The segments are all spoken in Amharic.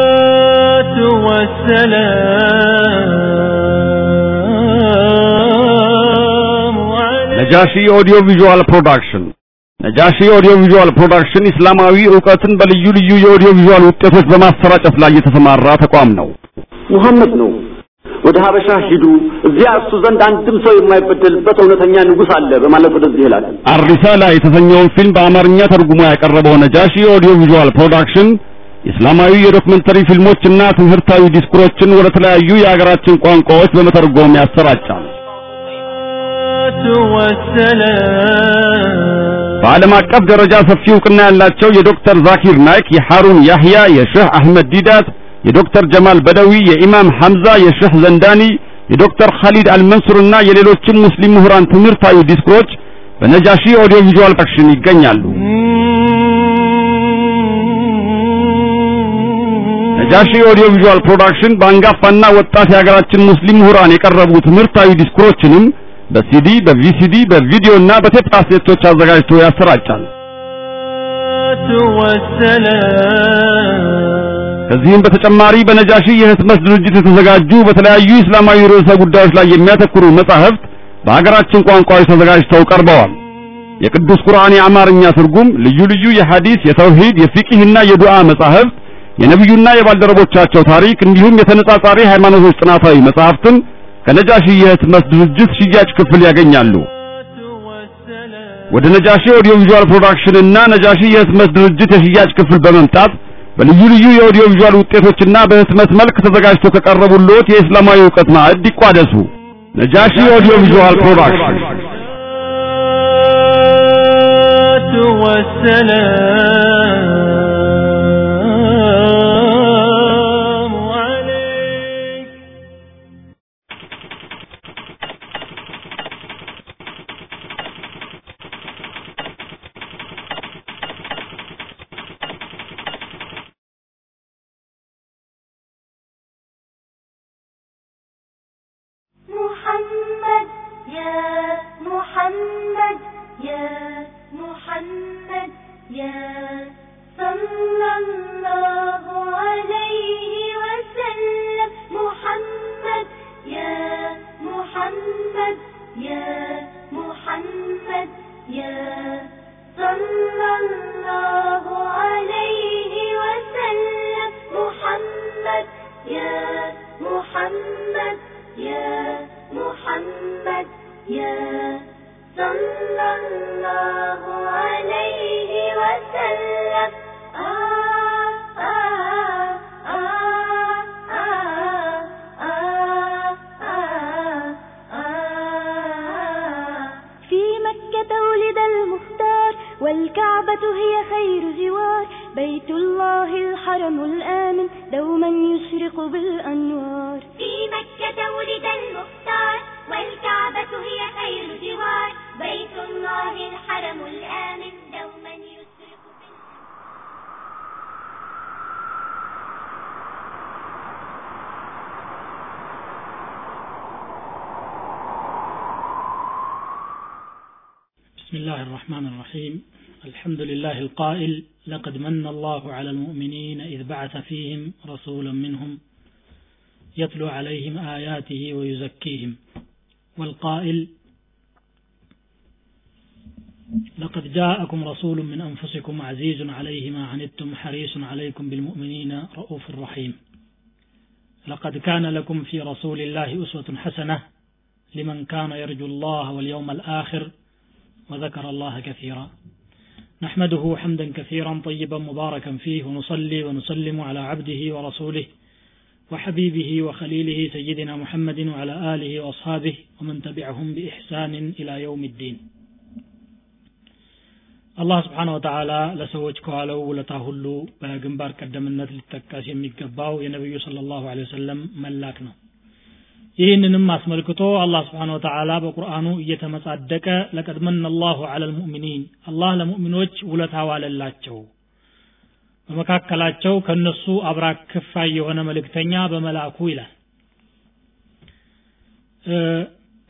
الصلاة والسلام عليك ነጃሺ ኦዲዮ ቪዥዋል ፕሮዳክሽን ነጃሺ ኦዲዮ ቪዥዋል ፕሮዳክሽን እስላማዊ ዕውቀትን በልዩ ልዩ የኦዲዮ ቪዥዋል ውጤቶች በማሰራጨት ላይ የተሰማራ ተቋም ነው። ሙሐመድ ነው። ወደ ሀበሻ ሂዱ፣ እዚያ እሱ ዘንድ አንድም ሰው የማይበደልበት እውነተኛ ንጉስ አለ በማለት ወደዚህ ይላል። አሪሳላ የተሰኘውን ፊልም በአማርኛ ተርጉሞ ያቀረበው ነጃሺ ኦዲዮ ቪዥዋል ፕሮዳክሽን ኢስላማዊ የዶክመንተሪ ፊልሞች እና ትምህርታዊ ዲስኩሮችን ወደ ተለያዩ የሀገራችን ቋንቋዎች በመተርጎም ያሰራጫል። በዓለም አቀፍ ደረጃ ሰፊ እውቅና ያላቸው የዶክተር ዛኪር ናይክ፣ የሐሩን ያህያ፣ የሼህ አህመድ ዲዳት የዶክተር ጀማል በደዊ፣ የኢማም ሐምዛ የሸህ ዘንዳኒ፣ የዶክተር ኻሊድ አልመንሱርና የሌሎችም ሙስሊም ምሁራን ትምህርታዊ ዲስኩሮች በነጃሺ ኦዲዮ ቪዥዋል ፕሮዳክሽን ይገኛሉ። ነጃሺ ኦዲዮ ቪዥዋል ፕሮዳክሽን በአንጋፋና ወጣት የሀገራችን ሙስሊም ምሁራን የቀረቡ ትምህርታዊ ዲስኩሮችንም በሲዲ፣ በቪሲዲ፣ በቪዲዮና በቴፕ ካሴቶች አዘጋጅቶ ያሰራጫል። ከዚህም በተጨማሪ በነጃሺ የህትመት ድርጅት የተዘጋጁ በተለያዩ እስላማዊ ርዕሰ ጉዳዮች ላይ የሚያተኩሩ መጻሕፍት በሀገራችን ቋንቋዎች ተዘጋጅተው ቀርበዋል። የቅዱስ ቁርአን የአማርኛ ትርጉም፣ ልዩ ልዩ የሐዲስ፣ የተውሂድ፣ የፊቅህና የዱዓ መጻሕፍት፣ የነቢዩና የባልደረቦቻቸው ታሪክ እንዲሁም የተነጻጻሪ ሃይማኖቶች ጥናታዊ መጻሕፍትን ከነጃሺ የህትመት ድርጅት ሽያጭ ክፍል ያገኛሉ። ወደ ነጃሺ ኦዲዮ ቪዥዋል ፕሮዳክሽን እና ነጃሺ የህትመት ድርጅት የሽያጭ ክፍል በመምጣት በልዩ ልዩ የኦዲዮ ቪዥዋል ውጤቶችና በህትመት መልክ ተዘጋጅቶ ከቀረቡልዎት የእስላማዊ ዕውቀት ማዕድ ይቋደሱ። ነጃሺ ኦዲዮ ቪዥዋል ፕሮዳክሽን القائل لقد من الله على المؤمنين إذ بعث فيهم رسولا منهم يتلو عليهم آياته ويزكيهم. والقائل لقد جاءكم رسول من أنفسكم عزيز عليه ما عنتم حريص عليكم بالمؤمنين رؤوف رحيم. لقد كان لكم في رسول الله أسوة حسنة لمن كان يرجو الله واليوم الآخر وذكر الله كثيرا. نحمده حمدا كثيرا طيبا مباركا فيه ونصلي ونسلم على عبده ورسوله وحبيبه وخليله سيدنا محمد وعلى آله وأصحابه ومن تبعهم بإحسان إلى يوم الدين አላህ ስብሓን ወተዓላ ለሰዎች ከዋለው ውለታ ሁሉ በግንባር ቀደምነት ሊጠቀስ የሚገባው የነቢዩ ስለ ላሁ ወሰለም መላክ ነው ይህንንም አስመልክቶ አላህ ስብሓን ወተዓላ በቁርአኑ እየተመጻደቀ ለቀድ መነ አላሁ ዐላ ልሙእሚኒን አላህ ለሙእሚኖች ውለታ ዋለላቸው። በመካከላቸው ከነሱ አብራክ ክፋይ የሆነ መልእክተኛ በመላኩ ይላል።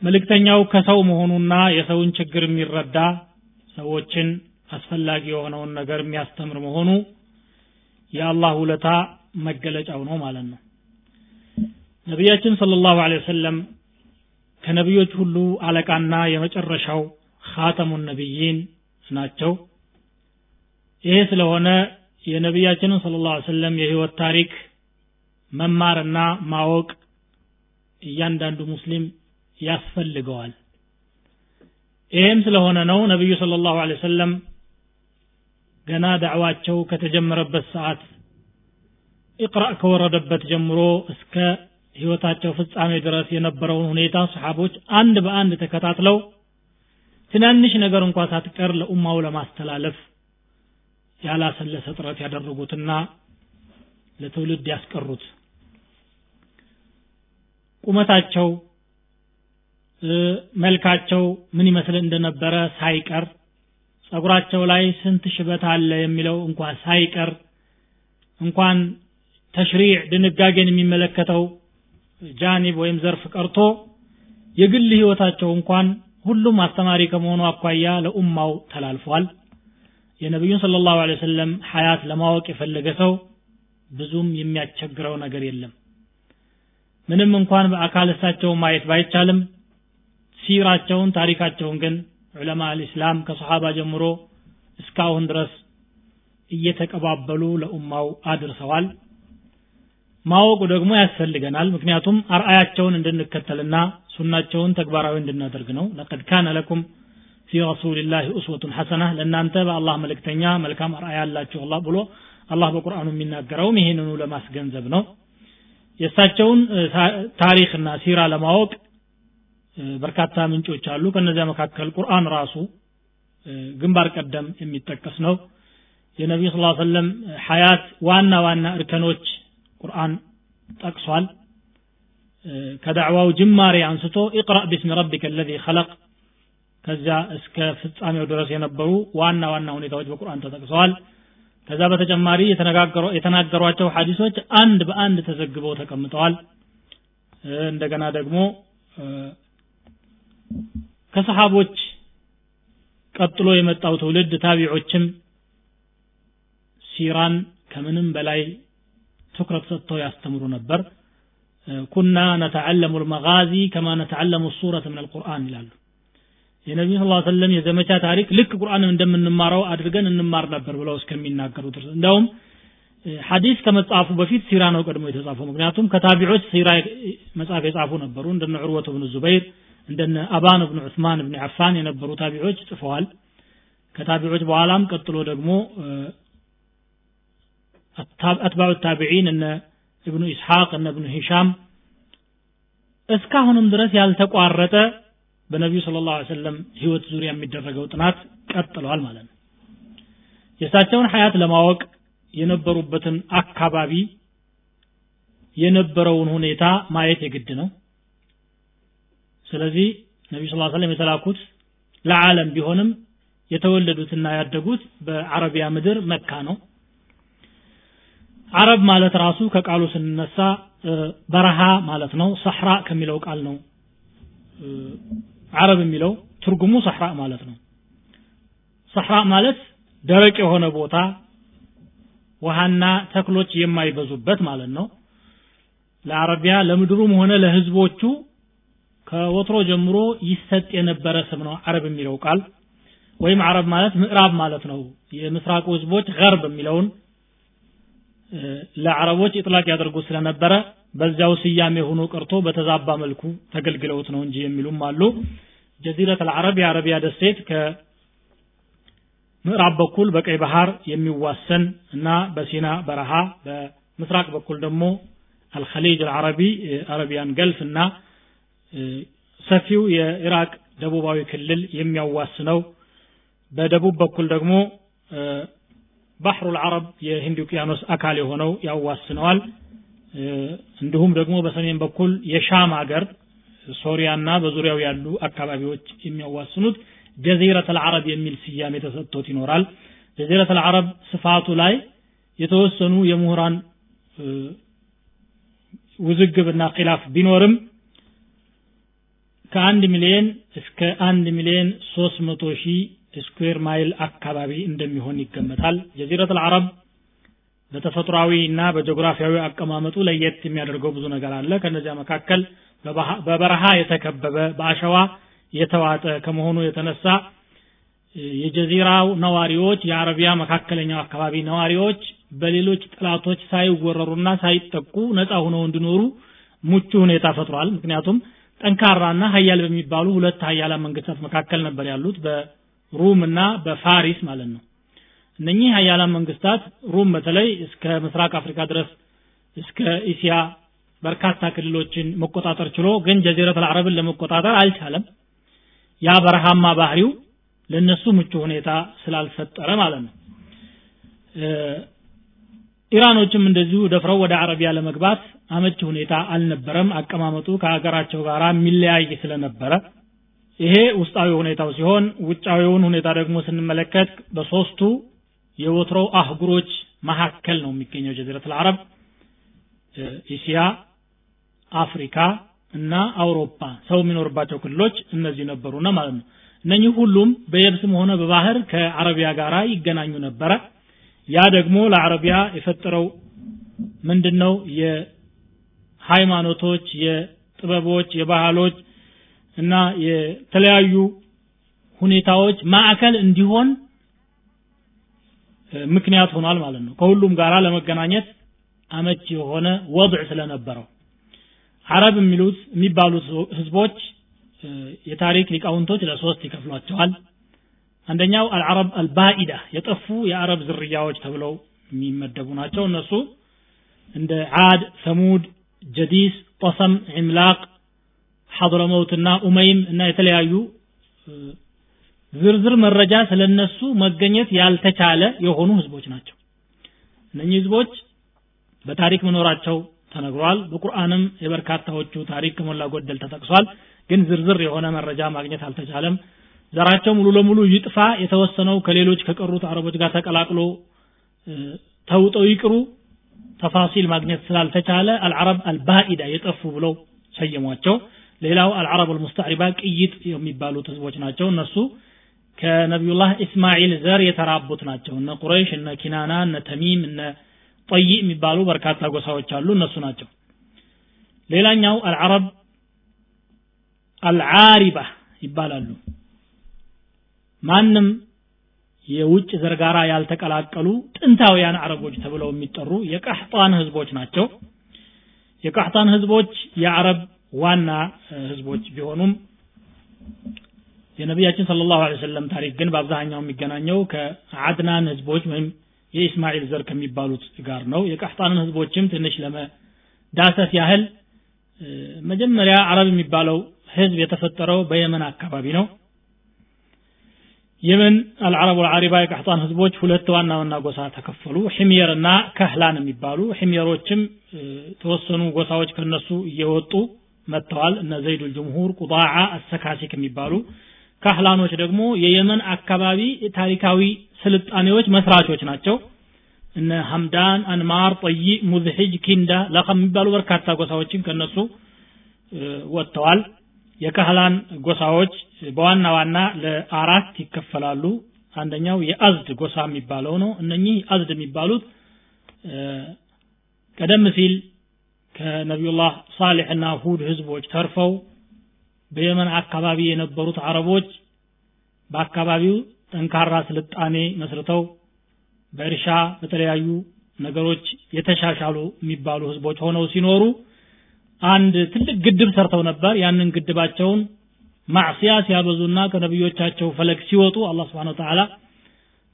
መልእክተኛው ከሰው መሆኑና የሰውን ችግር የሚረዳ ሰዎችን አስፈላጊ የሆነውን ነገር የሚያስተምር መሆኑ የአላህ ውለታ መገለጫው ነው ማለት ነው ነቢያችን ሰለላሁ ዐለይሂ ወሰለም ከነቢዮች ሁሉ አለቃና የመጨረሻው ኻተሙን ነቢይን ናቸው። ይሄ ስለሆነ የነቢያችንን ስለ ላ የህይወት ታሪክ መማርና ማወቅ እያንዳንዱ ሙስሊም ያስፈልገዋል። ይህም ስለሆነ ነው ነቢዩ ስለ ላሁ ሰለም ገና ዳዕዋቸው ከተጀመረበት ሰዓት ኢቅራእ ከወረደበት ጀምሮ እስከ ህይወታቸው ፍጻሜ ድረስ የነበረውን ሁኔታ ሰሓቦች አንድ በአንድ ተከታትለው ትናንሽ ነገር እንኳ ሳትቀር ለኡማው ለማስተላለፍ ያላሰለሰ ጥረት ያደረጉትና ለትውልድ ያስቀሩት። ቁመታቸው መልካቸው ምን ይመስል እንደነበረ ሳይቀር ጸጉራቸው ላይ ስንት ሽበት አለ የሚለው እንኳ ሳይቀር እንኳን ተሽሪዕ ድንጋጌን የሚመለከተው ጃኒብ ወይም ዘርፍ ቀርቶ የግል ህይወታቸው እንኳን ሁሉም አስተማሪ ከመሆኑ አኳያ ለኡማው ተላልፏል። የነቢዩን ስለ ላሁ ሰለም ሀያት ለማወቅ የፈለገ ሰው ብዙም የሚያስቸግረው ነገር የለም። ምንም እንኳን በአካል እሳቸውን ማየት ባይቻልም ሲራቸውን ታሪካቸውን ግን ዑለማ አልእስላም ከሰሓባ ጀምሮ እስካሁን ድረስ እየተቀባበሉ ለኡማው አድርሰዋል ማወቁ ደግሞ ያስፈልገናል። ምክንያቱም አርአያቸውን እንድንከተልና ሱናቸውን ተግባራዊ እንድናደርግ ነው። ለቀድ ካነ ለኩም ፊ ረሱልላህ ኡስወቱን ሐሰና ለእናንተ በአላህ መልእክተኛ መልካም አርአያ አላችሁ አላህ ብሎ አላህ በቁርአኑ የሚናገረውም ይሄንኑ ለማስገንዘብ ነው። የእሳቸውን ታሪክና ሲራ ለማወቅ በርካታ ምንጮች አሉ። ከነዚያ መካከል ቁርአን ራሱ ግንባር ቀደም የሚጠቀስ ነው። የነቢዩ ስ ሰለም ሀያት ዋና ዋና እርከኖች ቁርአን ጠቅሷል። ከዳዕዋው ጅማሬ አንስቶ ኢቅራ ቢስሚ ረቢከ ለዚ ኸለቅ ከዚያ እስከ ፍጻሜው ድረስ የነበሩ ዋና ዋና ሁኔታዎች በቁርአን ተጠቅሰዋል። ከዛ በተጨማሪ የተናገሯቸው ሐዲሶች አንድ በአንድ ተዘግበው ተቀምጠዋል። እንደገና ደግሞ ከሰሃቦች ቀጥሎ የመጣው ትውልድ ታቢዖችም ሲራን ከምንም በላይ ትኩረት ሰጥተው ያስተምሩ ነበር። ኩና ነተዓለሙ ልመጋዚ ከማ ነተዓለሙ ሱረት ምን አልቁርአን ይላሉ። የነቢዩ ስ ሰለም የዘመቻ ታሪክ ልክ ቁርአንን እንደምንማረው አድርገን እንማር ነበር ብለው እስከሚናገሩ ድረስ። እንዲያውም ሐዲስ ከመጽሐፉ በፊት ሲራ ነው ቀድሞ የተጻፈው። ምክንያቱም ከታቢዖች ሲራ መጽሐፍ የጻፉ ነበሩ። እንደነ ዑርወት ብን ዙበይር እንደነ አባን ብን ዑስማን ብን አፋን የነበሩ ታቢዖች ጽፈዋል። ከታቢዖች በኋላም ቀጥሎ ደግሞ አትባዑ ታቢዒን እነ እብኑ ኢስሐቅ እነ እብኑ ሂሻም እስካሁንም ድረስ ያልተቋረጠ በነቢዩ ስለ ላሁ ሰለም ህይወት ዙሪያ የሚደረገው ጥናት ቀጥሏል ማለት ነው። የእሳቸውን ሀያት ለማወቅ የነበሩበትን አካባቢ የነበረውን ሁኔታ ማየት የግድ ነው። ስለዚህ ነቢዩ ስ ሰለም የተላኩት ለዓለም ቢሆንም የተወለዱትና ያደጉት በአረቢያ ምድር መካ ነው አረብ ማለት ራሱ ከቃሉ ስንነሳ በረሃ ማለት ነው ሰሕራ ከሚለው ቃል ነው። አረብ የሚለው ትርጉሙ ሰሕራ ማለት ነው። ሰሕራ ማለት ደረቅ የሆነ ቦታ ውሃና ተክሎች የማይበዙበት ማለት ነው። ለአረቢያ ለምድሩም ሆነ ለህዝቦቹ ከወትሮ ጀምሮ ይሰጥ የነበረ ስም ነው አረብ የሚለው ቃል። ወይም አረብ ማለት ምዕራብ ማለት ነው። የምስራቁ ህዝቦች ገርብ የሚለውን ለአረቦች ኢጥላቅ ያደርጉ ስለነበረ በዚያው ስያሜ ሆኖ ቀርቶ በተዛባ መልኩ ተገልግለውት ነው እንጂ የሚሉም አሉ። ጀዚረት አልዓረብ የአረቢያ ደሴት ከምዕራብ በኩል በቀይ ባህር የሚዋሰን እና በሲና በረሃ በምስራቅ በኩል ደግሞ አልኸሊጅ አልዓረቢ አረቢያን ገልፍ እና ሰፊው የኢራቅ ደቡባዊ ክልል የሚያዋስነው በደቡብ በኩል ደግሞ ባህሩ ልዓረብ የህንድ ውቅያኖስ አካል የሆነው ያዋስነዋል። እንዲሁም ደግሞ በሰሜን በኩል የሻም ሀገር ሶሪያና በዙሪያው ያሉ አካባቢዎች የሚያዋስኑት ጀዚረት አልዓረብ የሚል ስያሜ ተሰጥቶት ይኖራል። ጀዚረት አልዓረብ ስፋቱ ላይ የተወሰኑ የምሁራን ውዝግብና ኪላፍ ቢኖርም ከአንድ ሚሊዮን እስከ አንድ ሚሊዮን ሶስት መቶ ሺህ ስኩዌር ማይል አካባቢ እንደሚሆን ይገመታል። ጀዚረት አልዓረብ በተፈጥሯዊ እና በጂኦግራፊያዊ አቀማመጡ ለየት የሚያደርገው ብዙ ነገር አለ። ከነዚያ መካከል በበረሃ የተከበበ በአሸዋ የተዋጠ ከመሆኑ የተነሳ የጀዚራው ነዋሪዎች የአረቢያ መካከለኛው አካባቢ ነዋሪዎች በሌሎች ጠላቶች ሳይወረሩና ሳይጠቁ ነፃ ሆነው እንዲኖሩ ምቹ ሁኔታ ፈጥሯል። ምክንያቱም ጠንካራና ሀያል በሚባሉ ሁለት ሀያላን መንግስታት መካከል ነበር ያሉት በሩም እና በፋሪስ ማለት ነው። እነኚህ ሀያላን መንግስታት ሩም በተለይ እስከ ምስራቅ አፍሪካ ድረስ እስከ እስያ በርካታ ክልሎችን መቆጣጠር ችሎ ግን جزيرة العرب ን ለመቆጣጠር አልቻለም። ያ በረሃማ ባህሪው ለነሱ ምቹ ሁኔታ ስላልፈጠረ ማለት ነው። ኢራኖችም እንደዚሁ ደፍረው ወደ አረቢያ ለመግባት አመቺ ሁኔታ አልነበረም። አቀማመጡ ከሀገራቸው ጋር የሚለያይ ስለነበረ ይሄ ውስጣዊ ሁኔታው ሲሆን ውጫዊውን ሁኔታ ደግሞ ስንመለከት በሶስቱ የወትሮው አህጉሮች መካከል ነው የሚገኘው ጀዚረት አልዓረብ እስያ አፍሪካ እና አውሮፓ። ሰው የሚኖርባቸው ክልሎች እነዚህ ነበሩና ማለት ነው። እነኚህ ሁሉም በየብስም ሆነ በባህር ከአረቢያ ጋር ይገናኙ ነበረ። ያ ደግሞ ለአረቢያ የፈጠረው ምንድነው? የሃይማኖቶች የጥበቦች የባህሎች እና የተለያዩ ሁኔታዎች ማዕከል እንዲሆን ምክንያት ሆኗል ማለት ነው። ከሁሉም ጋራ ለመገናኘት አመች የሆነ ወضዕ ስለነበረው። አረብ የሚሉት የሚባሉት ህዝቦች የታሪክ ሊቃውንቶች ለሶስት ይከፍሏቸዋል። አንደኛው አልዓረብ አልባኢዳ የጠፉ የአረብ ዝርያዎች ተብለው የሚመደቡ ናቸው። እነሱ እንደ ዓድ ሰሙድ ጀዲስ ጠሰም ዒምላቅ ሐضረመውትና ኡመይም እና የተለያዩ ዝርዝር መረጃ ስለነሱ መገኘት ያልተቻለ የሆኑ ህዝቦች ናቸው። እነኚህ ህዝቦች በታሪክ መኖራቸው ተነግሯል። በቁርአንም የበርካታዎቹ ታሪክ ከሞላ ጎደል ተጠቅሷል። ግን ዝርዝር የሆነ መረጃ ማግኘት አልተቻለም። ዘራቸው ሙሉ ለሙሉ ይጥፋ የተወሰነው ከሌሎች ከቀሩት አረቦች ጋር ተቀላቅሎ ተውጠው ይቅሩ ተፋሲል ማግኘት ስላልተቻለ አልዓረብ አልባኢዳ የጠፉ ብለው ሰየሟቸው ሌላው አልዓረብ አልሙስተዕሪባ ቅይጥ የሚባሉት ህዝቦች ናቸው። እነሱ ከነቢዩላህ ኢስማኤል ዘር የተራቡት ናቸው። እነ ቁረይሽ እነ ኪናና እነ ተሚም እነ ጠይ የሚባሉ በርካታ ጎሳዎች አሉ። እነሱ ናቸው። ሌላኛው አልዓረብ አልዓሪባ ይባላሉ። ማንም የውጭ ዘር ጋራ ያልተቀላቀሉ ጥንታውያን አረቦች ተብለው የሚጠሩ የቃህጣን ህዝቦች ናቸው። የቃህጣን ህዝቦች የአረብ ዋና ህዝቦች ቢሆኑም የነቢያችን ስለ ላሁ ሰለም ታሪክ ግን በአብዛኛው የሚገናኘው ከአድናን ህዝቦች ወይም የኢስማኤል ዘር ከሚባሉት ጋር ነው። የቃህጣንን ህዝቦችም ትንሽ ለመዳሰስ ያህል መጀመሪያ አረብ የሚባለው ህዝብ የተፈጠረው በየመን አካባቢ ነው። የመን አልዓረብ ወልዓሪባ የቃህጣን ህዝቦች ሁለት ዋና ዋና ጎሳ ተከፈሉ። ሒምየር እና ከህላን የሚባሉ ሒምየሮችም እ፣ የተወሰኑ ጎሳዎች ከነሱ እየወጡ መጥተዋል። እነ ዘይዱ ልጅምሁር ቁጣዓ አሰካሲክ የሚባሉ ካህላኖች ደግሞ የየመን አካባቢ ታሪካዊ ስልጣኔዎች መስራቾች ናቸው። እነ ሐምዳን አንማር ጠይ ሙዝሒጅ ኪንዳ ለኸም የሚባሉ በርካታ ጎሳዎችን ከነሱ ወጥተዋል። የካህላን ጎሳዎች በዋና ዋና ለአራት ይከፈላሉ። አንደኛው የአዝድ ጎሳ የሚባለው ነው። እነኚህ አዝድ የሚባሉት ቀደም ሲል ከነቢዩላህ ሳሌሕና ሁድ ህዝቦች ተርፈው በየመን አካባቢ የነበሩት አረቦች በአካባቢው ጠንካራ ስልጣኔ መስርተው በእርሻ በተለያዩ ነገሮች የተሻሻሉ የሚባሉ ህዝቦች ሆነው ሲኖሩ አንድ ትልቅ ግድብ ሰርተው ነበር። ያንን ግድባቸውን ማዕሲያ ሲያበዙና ከነቢዮቻቸው ፈለግ ሲወጡ አላህ ስብሓን ወተዓላ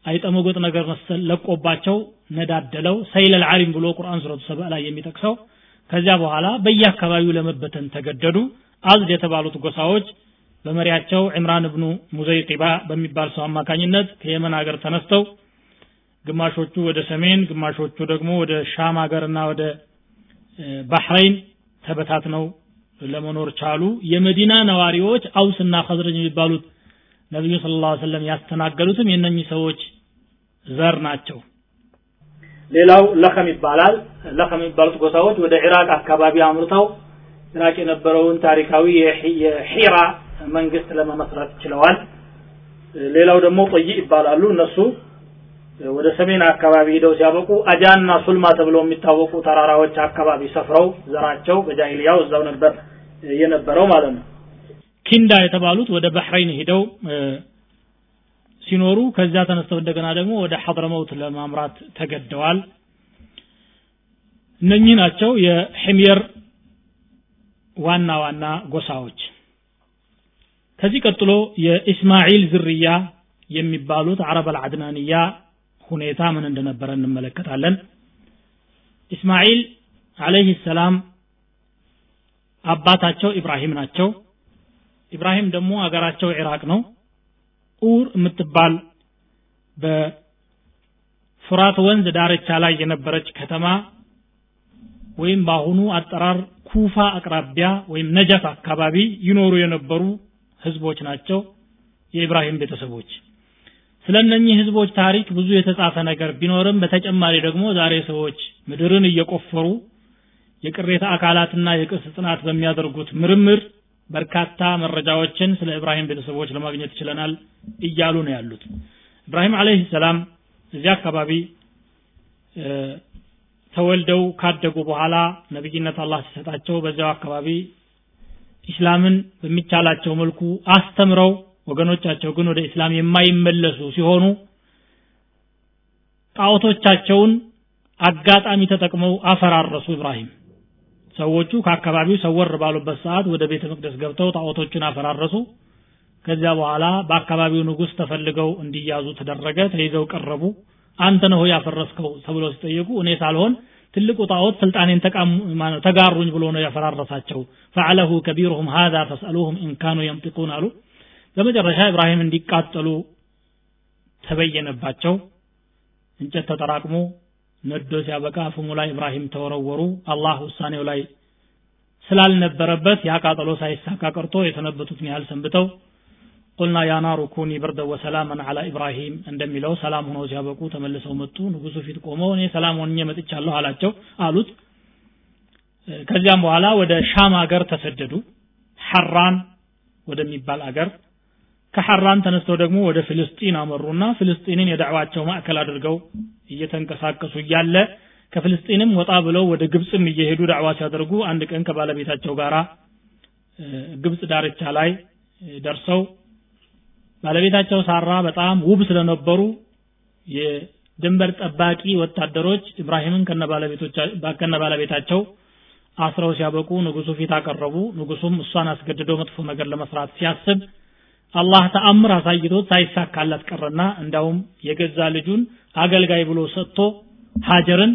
አይጠመጎጥ ነገር መሰል ለቆባቸው ነዳደለው ሰይለል ዓሊም ብሎ ቁርአን ሱረቱ ሰበእ ላይ የሚጠቅሰው ከዚያ በኋላ በየአካባቢው ለመበተን ተገደዱ። አዝድ የተባሉት ጎሳዎች በመሪያቸው ዕምራን እብኑ ሙዘይቂባ በሚባል ሰው አማካኝነት ከየመን ሀገር ተነስተው ግማሾቹ ወደ ሰሜን ግማሾቹ ደግሞ ወደ ሻም ሀገርና ወደ ባህረይን ተበታትነው ለመኖር ቻሉ። የመዲና ነዋሪዎች አውስና ኸዝረጅ የሚባሉት ነቢዩ ስለ ላ ሰለም ያስተናገዱትም የእነኚህ ሰዎች ዘር ናቸው ሌላው ለኸም ይባላል። ለኸም የሚባሉት ጎሳዎች ወደ ኢራቅ አካባቢ አምርተው ኢራቅ የነበረውን ታሪካዊ የሒራ መንግስት ለመመስረት ችለዋል። ሌላው ደግሞ ጠይ ይባላሉ። እነሱ ወደ ሰሜን አካባቢ ሄደው ሲያበቁ አጃና ሱልማ ተብለው የሚታወቁ ተራራዎች አካባቢ ሰፍረው ዘራቸው በጃሂልያው እዛው ነበር የነበረው ማለት ነው። ኪንዳ የተባሉት ወደ ባህሬን ሄደው ሲኖሩ ከዚያ ተነስተው እንደገና ደግሞ ወደ ሐድረመውት ለማምራት ተገደዋል። እነኚህ ናቸው የሕምየር ዋና ዋና ጎሳዎች። ከዚህ ቀጥሎ የኢስማዒል ዝርያ የሚባሉት አረብ አልዓድናንያ ሁኔታ ምን እንደነበረ እንመለከታለን። ኢስማዒል አለይህ ሰላም አባታቸው ኢብራሂም ናቸው። ኢብራሂም ደግሞ አገራቸው ኢራቅ ነው ኡር የምትባል በፍራት ወንዝ ዳርቻ ላይ የነበረች ከተማ ወይም በአሁኑ አጠራር ኩፋ አቅራቢያ ወይም ነጀፍ አካባቢ ይኖሩ የነበሩ ህዝቦች ናቸው የኢብራሂም ቤተሰቦች። ስለ እነኚህ ህዝቦች ታሪክ ብዙ የተጻፈ ነገር ቢኖርም በተጨማሪ ደግሞ ዛሬ ሰዎች ምድርን እየቆፈሩ የቅሬታ አካላትና የቅርስ ጥናት በሚያደርጉት ምርምር በርካታ መረጃዎችን ስለ ኢብራሂም ቤተሰቦች ለማግኘት ችለናል እያሉ ነው ያሉት። ኢብራሂም አለይሂ ሰላም እዚያ አካባቢ ተወልደው ካደጉ በኋላ ነብይነት አላህ ሲሰጣቸው በዚያው አካባቢ ኢስላምን በሚቻላቸው መልኩ አስተምረው ወገኖቻቸው ግን ወደ እስላም የማይመለሱ ሲሆኑ ጣዖቶቻቸውን አጋጣሚ ተጠቅመው አፈራረሱ ኢብራሂም ሰዎቹ ከአካባቢው ሰወር ባሉበት ሰዓት ወደ ቤተ መቅደስ ገብተው ጣዖቶችን አፈራረሱ። ከዚያ በኋላ በአካባቢው ንጉስ ተፈልገው እንዲያዙ ተደረገ። ተይዘው ቀረቡ። አንተ ነህ ያፈረስከው ተብሎ ሲጠየቁ እኔ ሳልሆን ትልቁ ጣዖት ስልጣኔን ተጋሩኝ ብሎ ነው ያፈራረሳቸው። ፈዐለሁ ከቢሩሁም ሃዛ ፈስአሉሁም ኢንካኑ የንጢቁን አሉ። በመጨረሻ ኢብራሂም እንዲቃጠሉ ተበየነባቸው። እንጨት ተጠራቅሞ ነዶ ሲያበቃ ፍሙ ላይ ኢብራሂም ተወረወሩ። አላህ ውሳኔው ላይ ስላልነበረበት ያ ቃጠሎ ሳይሳካ ቀርቶ የተነበቱትን ያህል ሰንብተው ቁልና ያ ናሩ ኩኒ በርደ ወሰላመን አላ ኢብራሂም እንደሚለው ሰላም ሆነው ሲያበቁ ተመልሰው መጡ። ንጉሱ ፊት ቆመው እኔ ሰላም ሆኜ መጥቻለሁ አላቸው አሉት። ከዚያም በኋላ ወደ ሻም ሀገር ተሰደዱ። ሐራን ወደሚባል አገር ከሐራን ተነስተው ደግሞ ወደ ፍልስጢን አመሩና ፍልስጢንን የዳዕዋቸው ማዕከል አድርገው እየተንቀሳቀሱ እያለ ከፍልስጢንም ወጣ ብለው ወደ ግብፅም እየሄዱ ዳዕዋ ሲያደርጉ አንድ ቀን ከባለቤታቸው ጋር ግብፅ ዳርቻ ላይ ደርሰው ባለቤታቸው ሳራ በጣም ውብ ስለነበሩ የድንበር ጠባቂ ወታደሮች ኢብራሂምን ከነ ባለቤታቸው አስረው ሲያበቁ ንጉሱ ፊት አቀረቡ። ንጉሱም እሷን አስገድደው መጥፎ ነገር ለመስራት ሲያስብ አላህ ተአምር አሳይቶት ሳይሳካላት ቀረና እንዳውም የገዛ ልጁን አገልጋይ ብሎ ሰጥቶ ሀጀርን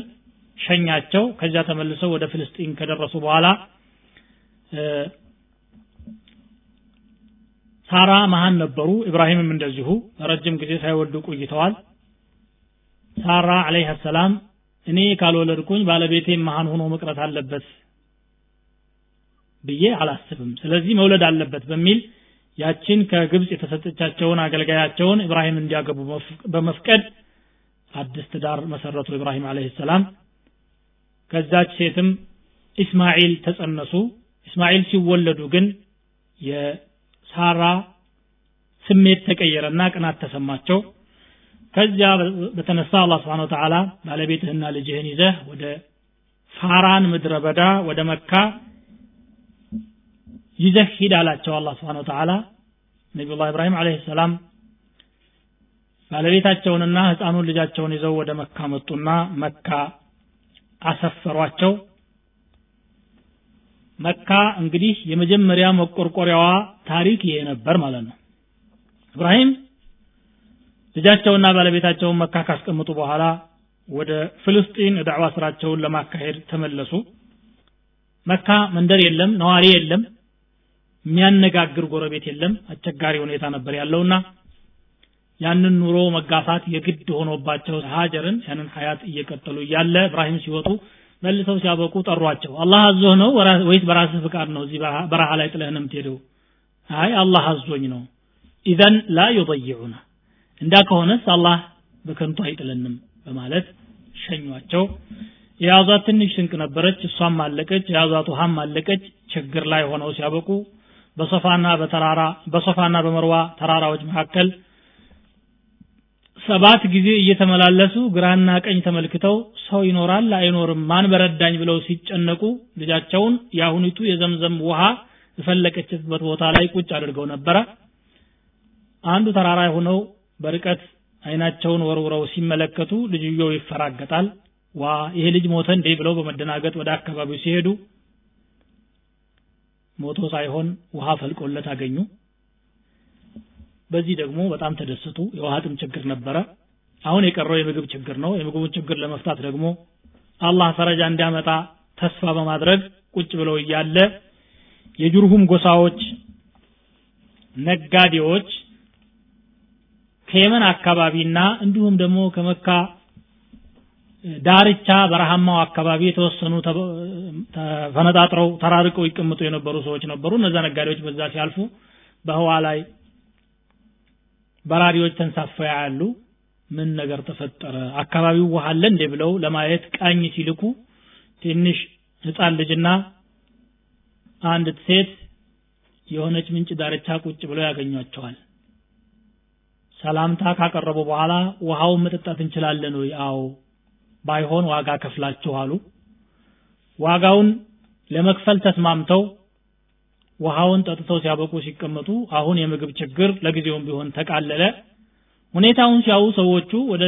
ሸኛቸው። ከዚያ ተመልሰው ወደ ፍልስጢን ከደረሱ በኋላ ሳራ መሀን ነበሩ። ኢብራሂምም እንደዚሁ ረጅም ጊዜ ሳይወልዱ ቆይተዋል። ሳራ አለይሃ ሰላም እኔ ካልወለድኩኝ ባለቤቴ መሀን ሆኖ መቅረት አለበት ብዬ አላስብም። ስለዚህ መውለድ አለበት በሚል ያችን ከግብፅ የተሰጠቻቸውን አገልጋያቸውን ኢብራሂም እንዲያገቡ በመፍቀድ አዲስ ትዳር መሰረቱ ኢብራሂም አለይሂ ሰላም። ከዛች ሴትም ኢስማኤል ተጸነሱ። ኢስማኤል ሲወለዱ ግን የሳራ ስሜት ተቀየረና ቅናት ተሰማቸው። ከዚያ በተነሳ አላህ ስብሓን ወተዓላ ባለቤትህና ልጅህን ይዘህ ወደ ፋራን ምድረ በዳ ወደ መካ ይዘህ ሂድ አላቸው አላህ ስብሓን ወተዓላ ነቢዩላህ ኢብራሂም አለይሂ ሰላም ባለቤታቸውንና ህፃኑን ልጃቸውን ይዘው ወደ መካ መጡና መካ አሰፈሯቸው። መካ እንግዲህ የመጀመሪያ መቆርቆሪያዋ ታሪክ ይሄ ነበር ማለት ነው። ኢብራሂም ልጃቸውና ባለቤታቸውን መካ ካስቀምጡ በኋላ ወደ ፍልስጢን ዳዕዋ ስራቸውን ለማካሄድ ተመለሱ። መካ መንደር የለም ነዋሪ የለም የሚያነጋግር ጎረቤት የለም። አስቸጋሪ ሁኔታ ነበር ያለውና ያንን ኑሮ መጋፋት የግድ ሆኖባቸው ሀጀርን ያንን ሀያት እየቀጠሉ እያለ ኢብራሂም ሲወጡ መልሰው ሲያበቁ ጠሯቸው። አላህ አዞህ ነው ወይስ በራስህ ፍቃድ ነው እዚህ በረሃ ላይ ጥለህን የምትሄደው? አይ አላህ አዞኝ ነው። ኢዘን ላ ዩضይዑና እንዳ ከሆነስ አላህ በከንቱ አይጥለንም በማለት ሸኟቸው። የያዟት ትንሽ ስንቅ ነበረች እሷም አለቀች የያዟት ውሃም አለቀች ችግር ላይ ሆነው ሲያበቁ በሶፋና በተራራ በሶፋና በመርዋ ተራራዎች መካከል ሰባት ጊዜ እየተመላለሱ ግራና ቀኝ ተመልክተው ሰው ይኖራል አይኖርም ማን በረዳኝ ብለው ሲጨነቁ ልጃቸውን የአሁኒቱ የዘምዘም ውሃ የፈለቀችበት ቦታ ላይ ቁጭ አድርገው ነበረ። አንዱ ተራራ ሆነው በርቀት አይናቸውን ወርውረው ሲመለከቱ ልጅየው ይፈራገጣል። ዋ! ይሄ ልጅ ሞተ እንዴ? ብለው በመደናገጥ ወደ አካባቢው ሲሄዱ ሞቶ ሳይሆን ውሃ ፈልቆለት አገኙ። በዚህ ደግሞ በጣም ተደሰቱ የውሃ ጥም ችግር ነበረ። አሁን የቀረው የምግብ ችግር ነው። የምግቡን ችግር ለመፍታት ደግሞ አላህ ፈረጃ እንዲያመጣ ተስፋ በማድረግ ቁጭ ብለው እያለ የጁርሁም ጎሳዎች ነጋዴዎች ከየመን አካባቢና እንዲሁም ደግሞ ከመካ ዳርቻ በረሃማው አካባቢ የተወሰኑ ተፈነጣጥረው ተራርቀው ይቀመጡ የነበሩ ሰዎች ነበሩ። እነዛ ነጋዴዎች በዛ ሲያልፉ በህዋ ላይ በራሪዎች ተንሳፈው ያሉ ምን ነገር ተፈጠረ? አካባቢው ውሃ አለ እንዴ ብለው ለማየት ቃኝ ሲልኩ ትንሽ ህፃን ልጅና አንድ ሴት የሆነች ምንጭ ዳርቻ ቁጭ ብለው ያገኟቸዋል። ሰላምታ ካቀረቡ በኋላ ውሃውን መጠጣት እንችላለን ወይ? አዎ ባይሆን ዋጋ ከፍላችሁ አሉ። ዋጋውን ለመክፈል ተስማምተው ውሃውን ጠጥተው ሲያበቁ ሲቀመጡ አሁን የምግብ ችግር ለጊዜውም ቢሆን ተቃለለ። ሁኔታውን ሲያዩ ሰዎቹ ወደ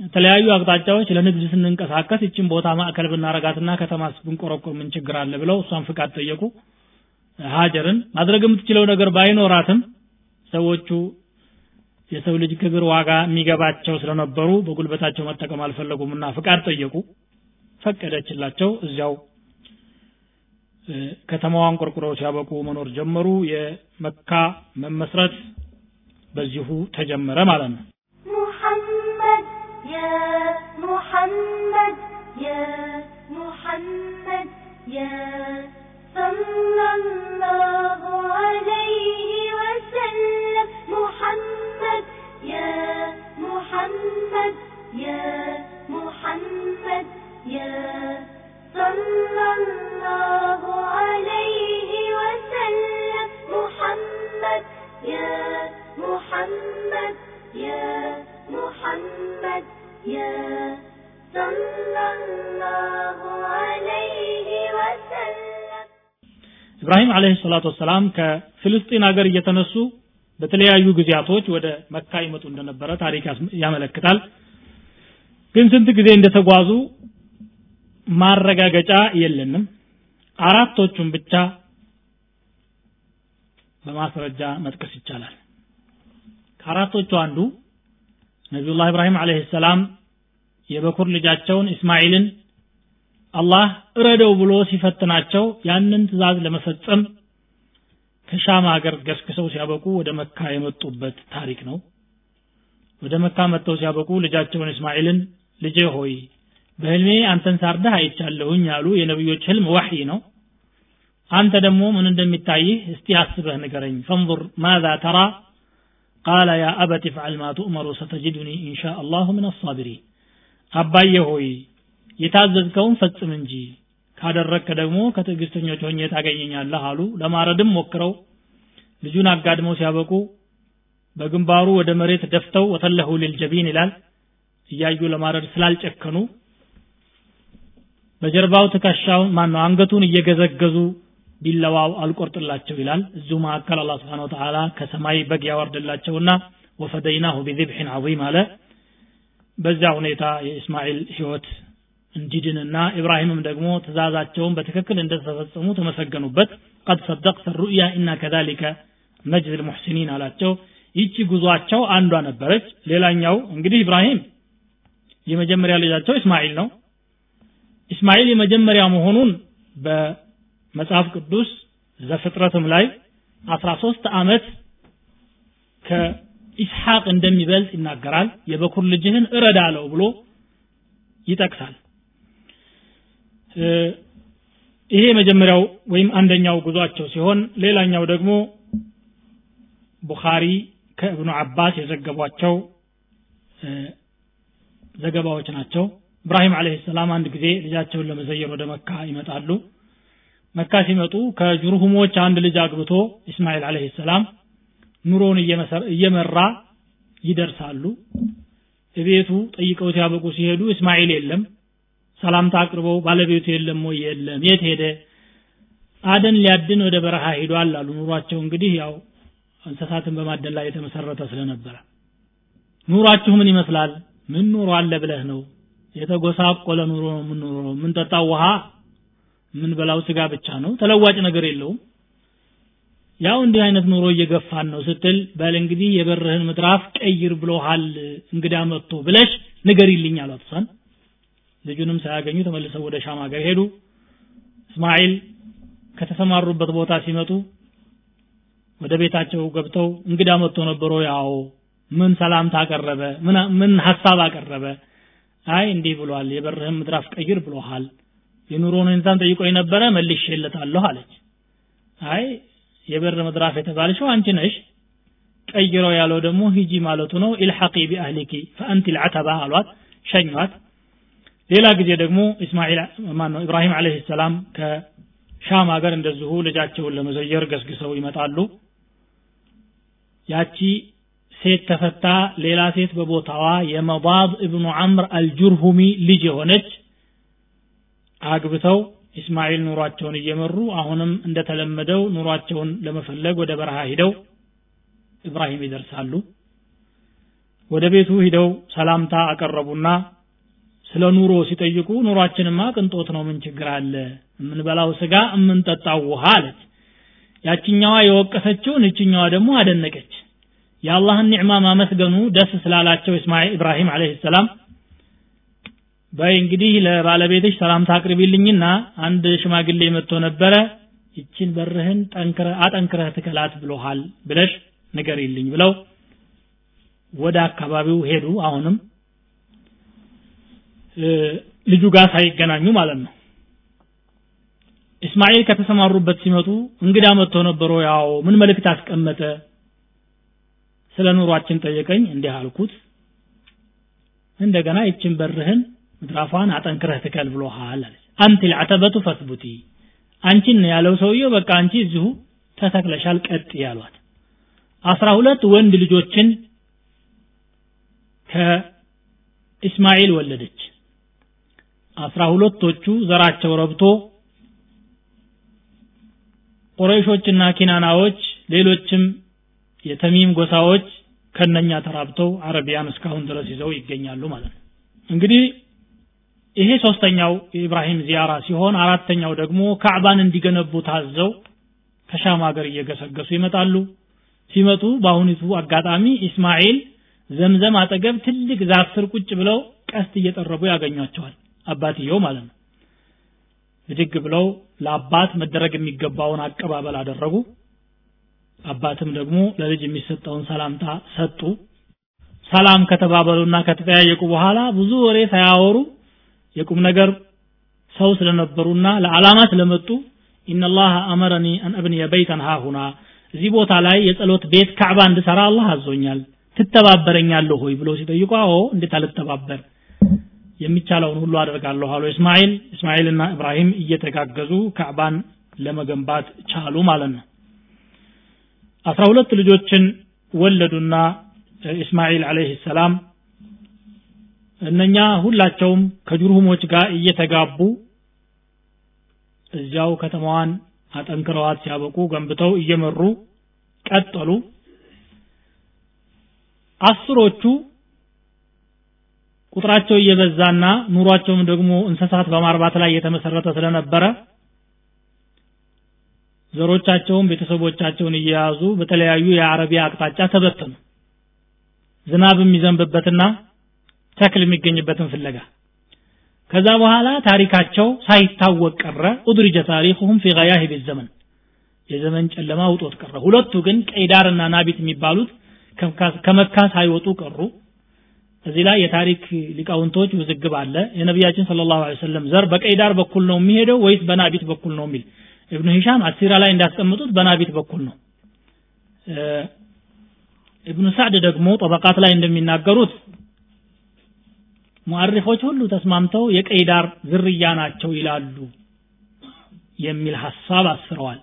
የተለያዩ አቅጣጫዎች ለንግድ ስንንቀሳቀስ ይችን ቦታ ማዕከል ብናረጋትና ከተማ ብንቆረቆር ምን ችግር አለ ብለው እሷን ፍቃድ ጠየቁ። ሀጀርን ማድረግ የምትችለው ነገር ባይኖራትም ሰዎቹ የሰው ልጅ ክብር ዋጋ የሚገባቸው ስለነበሩ በጉልበታቸው መጠቀም አልፈለጉምና ፍቃድ ጠየቁ። ፈቀደችላቸው። እዚያው ከተማዋን ቆርቁረው ሲያበቁ መኖር ጀመሩ። የመካ መመስረት በዚሁ ተጀመረ ማለት ነው። ሙሐመድ ያ ሙሐመድ ያ ሙሐመድ ያ አለይሂ ሰላቱ ወሰላም ከፍልስጤን ሀገር እየተነሱ በተለያዩ ጊዜያቶች ወደ መካ ይመጡ እንደነበረ ታሪክ ያመለክታል። ግን ስንት ጊዜ እንደተጓዙ ማረጋገጫ የለንም። አራቶቹን ብቻ በማስረጃ መጥቀስ ይቻላል። ከአራቶቹ አንዱ ነቢዩላህ ኢብራሂም አለይሂ ሰላም የበኩር ልጃቸውን እስማኤልን አላህ እረደው ብሎ ሲፈትናቸው ያንን ትእዛዝ ለመፈጸም ከሻም ሀገር ገስግሰው ሲያበቁ ወደ መካ የመጡበት ታሪክ ነው። ወደ መካ መጥተው ሲያበቁ ልጃቸውን እስማኤልን ልጄ ሆይ በህልሜ አንተን ሳርደህ አይቻለሁኝ ያሉ የነቢዮች ህልም ዋህይ ነው። አንተ ደግሞ ምን እንደሚታይህ እስቲ አስበህ ንገረኝ። ፈንظር ማዛ ተራ? ቃለ ያ አበት ፍዓል ማ ትእመሩ ሰተጅዱኒ ኢንሻ አላሁ ምን አሳቢሪን አባዬ ሆይ የታዘዝከውን ፈጽም እንጂ። ካደረግከ ደግሞ ከትዕግስተኞች ሆኜ ታገኘኛለህ አሉ። ለማረድም ሞክረው ልጁን አጋድመው ሲያበቁ በግንባሩ ወደ መሬት ደፍተው ወተለሁ ሊልጀቢን ይላል። እያዩ ለማረድ ስላልጨከኑ በጀርባው ትከሻውን ማነው? አንገቱን እየገዘገዙ ቢለዋው አልቆርጥላቸው ይላል። እዚሁ መካከል አላህ ስብሓን ወተዓላ ከሰማይ በግ ያወርድላቸውና ወፈደይናሁ ቢذብሕን ዐظም አለ። በዚያ ሁኔታ የእስማኤል ህይወት እንዲድንና ኢብራሂምም ደግሞ ትእዛዛቸውን በትክክል እንደተፈጸሙ ተመሰገኑበት። ቀድ ሰደቅተ ሩእያ ኢና ከዛሊከ ነጅዝ ልሙሕሲኒን አላቸው። ይቺ ጉዟቸው አንዷ ነበረች። ሌላኛው እንግዲህ ኢብራሂም የመጀመሪያ ልጃቸው እስማኤል ነው። እስማኤል የመጀመሪያ መሆኑን በመጽሐፍ ቅዱስ ዘፍጥረትም ላይ 13 ዓመት ከኢስሐቅ እንደሚበልጥ ይናገራል። የበኩር ልጅህን እረዳ አለው ብሎ ይጠቅሳል ይሄ የመጀመሪያው ወይም አንደኛው ጉዟቸው ሲሆን ሌላኛው ደግሞ ቡኻሪ ከእብኑ አባስ የዘገቧቸው ዘገባዎች ናቸው። ኢብራሂም አለህ ሰላም አንድ ጊዜ ልጃቸውን ለመዘየር ወደ መካ ይመጣሉ። መካ ሲመጡ ከጅሩሁሞች አንድ ልጅ አግብቶ እስማኤል አለህ ሰላም ኑሮውን እየመራ ይደርሳሉ። ቤቱ ጠይቀው ሲያበቁ ሲሄዱ እስማኤል የለም ሰላምታ አቅርበው ባለቤቱ የለም ወይ? የለም። የት ሄደ? አደን ሊያድን ወደ በረሃ ሄዷል አሉ። ኑሯቸው እንግዲህ ያው እንስሳትን በማደን ላይ የተመሰረተ ስለነበረ። ኑሯችሁ ምን ይመስላል? ምን ኑሮ አለ ብለህ ነው? የተጎሳቆለ ኑሮ ነው የምንኖረው። የምንጠጣው ውሃ የምንበላው ስጋ ብቻ ነው። ተለዋጭ ነገር የለውም። ያው እንዲህ አይነት ኑሮ እየገፋን ነው ስትል በል እንግዲህ የበርህን ምድራፍ ቀይር ብሎሃል እንግዳ መጥቶ ብለሽ ንገሪልኝ አሏት እሷን ልጁንም ሳያገኙ ተመልሰው ወደ ሻም ሀገር ሄዱ። እስማኤል ከተሰማሩበት ቦታ ሲመጡ ወደ ቤታቸው ገብተው እንግዳ መጥቶ ነበሮ ያው ምን ሰላምታ አቀረበ? ምን ሐሳብ አቀረበ? አይ እንዲህ ብሏል የበርህን ምድራፍ ቀይር ብሎሃል የኑሮን ሁኔታን ጠይቆኝ ነበረ መልሼለታለሁ አለች። አይ የበር ምድራፍ የተባልሽው አንቺ ነሽ ቀይረው ያለው ደግሞ ሂጂ ማለቱ ነው። ኢልሐቂ ቢአህሊኪ ፈአንቲ ልዓተባ አሏት ሸኟት ሌላ ጊዜ ደግሞ እስማኤል ማን ነው ኢብራሂም አለይሂ ሰላም ከሻም ሀገር እንደዚሁ ልጃቸውን ለመዘየር ገስግሰው ይመጣሉ። ያቺ ሴት ተፈታ ሌላ ሴት በቦታዋ የመባብ እብኑ አምር አልጁርሁሚ ልጅ የሆነች አግብተው ኢስማኤል ኑሯቸውን እየመሩ አሁንም እንደተለመደው ኑሯቸውን ለመፈለግ ወደ በረሃ ሂደው ኢብራሂም ይደርሳሉ። ወደ ቤቱ ሂደው ሰላምታ አቀረቡና ስለ ኑሮ ሲጠይቁ ኑሯችንማ ቅንጦት ነው ምን ችግር አለ? የምንበላው ስጋ የምንጠጣው ውሃ አለች። ያችኛዋ የወቀሰችውን እችኛዋ ደግሞ አደነቀች። የአላህን ኒዕማ ማመስገኑ ደስ ስላላቸው እስማኤል ኢብራሂም አለይሂ ሰላም በይ እንግዲህ ለባለቤትሽ ሰላምታ አቅርቢልኝና አንድ ሽማግሌ መጥቶ ነበረ። ይችን በርህን ጠንክረ አጠንክረህ ትከላት ብሎሃል ብለሽ ንገሪልኝ ብለው ወደ አካባቢው ሄዱ። አሁንም ልጁ ጋር ሳይገናኙ ማለት ነው። እስማኤል ከተሰማሩበት ሲመጡ እንግዳ መጥቶ ነበሮ ያው ምን መልእክት አስቀመጠ? ስለ ኑሯችን ጠየቀኝ። እንዲህ አልኩት። እንደገና ይችን በርህን ምድራፏን አጠንክረህ ትከል ብሎሃል አለች። አንቲ ልዓተበቱ ፈስቡቲ አንቺን ያለው ሰውየው። በቃ አንቺ እዚሁ ተተክለሻል ቀጥ ያሏት። አስራ ሁለት ወንድ ልጆችን ከኢስማኤል ወለደች አስራ ሁለቶቹ ዘራቸው ረብቶ ቁረይሾችና ኪናናዎች ሌሎችም የተሚም ጎሳዎች ከነኛ ተራብተው አረቢያን እስካሁን ድረስ ይዘው ይገኛሉ ማለት ነው። እንግዲህ ይሄ ሶስተኛው የኢብራሂም ዚያራ ሲሆን አራተኛው ደግሞ ካዕባን እንዲገነቡ ታዘው ከሻም ሀገር እየገሰገሱ ይመጣሉ። ሲመጡ በአሁኒቱ አጋጣሚ ኢስማኤል ዘምዘም አጠገብ ትልቅ ዛፍ ስር ቁጭ ብለው ቀስት እየጠረቡ ያገኟቸዋል አባትየው ማለት ነው። ብድግ ብለው ለአባት መደረግ የሚገባውን አቀባበል አደረጉ። አባትም ደግሞ ለልጅ የሚሰጠውን ሰላምታ ሰጡ። ሰላም ከተባበሉና ከተጠያየቁ በኋላ ብዙ ወሬ ሳያወሩ የቁም ነገር ሰው ስለነበሩና ለዓላማ ስለመጡ ኢነላህ አመረኒ አን አብንየ በይተን ሃሁና እዚህ ቦታ ላይ የጸሎት ቤት ካዕባ እንድሰራ አላህ አዞኛል። ትተባበረኛለሁ ሆይ ብሎ ሲጠይቁ አዎ እንዴት አልተባበር የሚቻለውን ሁሉ አደርጋለሁ አሉ እስማኤል። እስማኤልና ኢብራሂም እየተጋገዙ ካዕባን ለመገንባት ቻሉ ማለት ነው። አስራ ሁለት ልጆችን ወለዱና እስማኤል አለይሂ ሰላም እነኛ ሁላቸውም ከጁርሁሞች ጋር እየተጋቡ እዚያው ከተማዋን አጠንክረዋት ሲያበቁ ገንብተው እየመሩ ቀጠሉ። አስሮቹ ቁጥራቸው እየበዛና ኑሯቸውም ደግሞ እንስሳት በማርባት ላይ የተመሰረተ ስለነበረ ዘሮቻቸውን ቤተሰቦቻቸውን እየያዙ በተለያዩ የአረቢያ አቅጣጫ ተበተኑ። ዝናብ የሚዘንብበትና ተክል የሚገኝበትን ፍለጋ። ከዛ በኋላ ታሪካቸው ሳይታወቅ ቀረ። ኡድሪጀ ታሪኩሁም ፊ ገያሂብ ዘመን። የዘመን ጨለማ ውጦት ቀረ። ሁለቱ ግን ቀይዳርና ናቢት የሚባሉት ከመካ ሳይወጡ ቀሩ እዚህ ላይ የታሪክ ሊቃውንቶች ውዝግብ አለ። የነቢያችን ስለ ላሁ ሰለም ዘር በቀይዳር በኩል ነው የሚሄደው ወይስ በናቢት በኩል ነው የሚል? እብኑ ሂሻም አሲራ ላይ እንዳስቀምጡት በናቢት በኩል ነው። እብኑ ሳዕድ ደግሞ ጠበቃት ላይ እንደሚናገሩት ሙአሪፎች ሁሉ ተስማምተው የቀይዳር ዝርያ ናቸው ይላሉ የሚል ሐሳብ አስረዋል።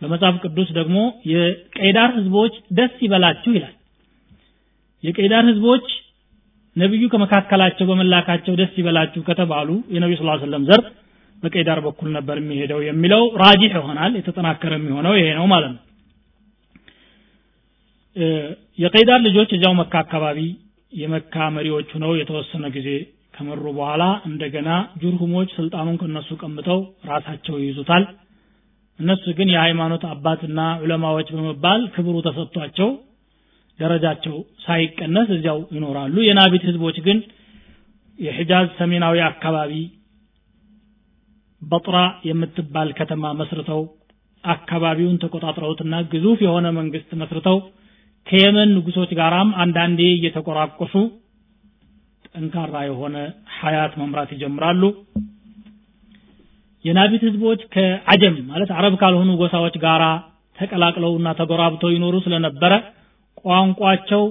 በመጽሐፍ ቅዱስ ደግሞ የቀይዳር ህዝቦች ደስ ይበላችሁ ይላል። የቀይዳር ህዝቦች ነብዩ ከመካከላቸው በመላካቸው ደስ ይበላችሁ ከተባሉ ሰለላሁ ዐለይሂ ወሰለም ዘር በቀይዳር በኩል ነበር የሚሄደው የሚለው ራጂህ ይሆናል። የተጠናከረ የሚሆነው ይሄ ነው ማለት ነው። የቀይዳር ልጆች እዚያው መካ አካባቢ የመካ መሪዎች ሆነው የተወሰነ ጊዜ ከመሩ በኋላ እንደገና ጁርሁሞች ስልጣኑን ከነሱ ቀምጠው ራሳቸው ይይዙታል። እነሱ ግን የሃይማኖት አባትና ዑለማዎች በመባል ክብሩ ተሰጥቷቸው ደረጃቸው ሳይቀነስ እዚያው ይኖራሉ። የናቢት ህዝቦች ግን የሒጃዝ ሰሜናዊ አካባቢ በጥራ የምትባል ከተማ መስርተው አካባቢውን ተቆጣጥረውትና ግዙፍ የሆነ መንግስት መስርተው ከየመን ንጉሶች ጋራም አንዳንዴ እየተቆራቆሱ ጠንካራ የሆነ ሀያት መምራት ይጀምራሉ። የናቢት ህዝቦች ከአጀም ማለት አረብ ካልሆኑ ጎሳዎች ጋራ ተቀላቅለውና ተጎራብተው ይኖሩ ስለነበረ ቋንቋቸው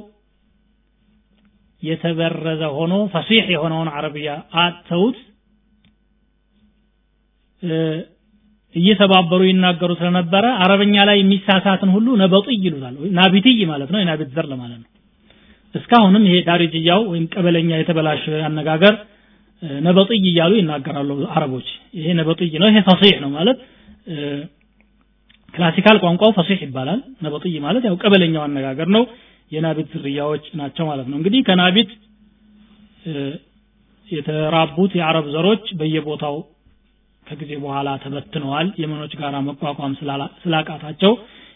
የተበረዘ ሆኖ ፈሲሕ የሆነውን አረብያ አጥተውት እየተባበሩ ይናገሩ ስለነበረ አረበኛ ላይ የሚሳሳትን ሁሉ نبطي ይሉታል ናቢትይ ማለት ነው የናቢት ዘር ለማለት ነው። እስካሁንም ይሄ دارجية ው ወይም ቀበለኛ የተበላሸ አነጋገር نبطي እያሉ ይናገራሉ አረቦች ይሄ نبطي ነው ይሄ فصيح ነው ማለት ክላሲካል ቋንቋው فصيح ይባላል። نبطي ማለት ያው ቀበለኛው አነጋገር ነው። የናቢት ዝርያዎች ናቸው ማለት ነው። እንግዲህ ከናቢት የተራቡት የአረብ ዘሮች በየቦታው ከጊዜ በኋላ ተበትነዋል። የመኖች ጋር መቋቋም ስላቃታቸው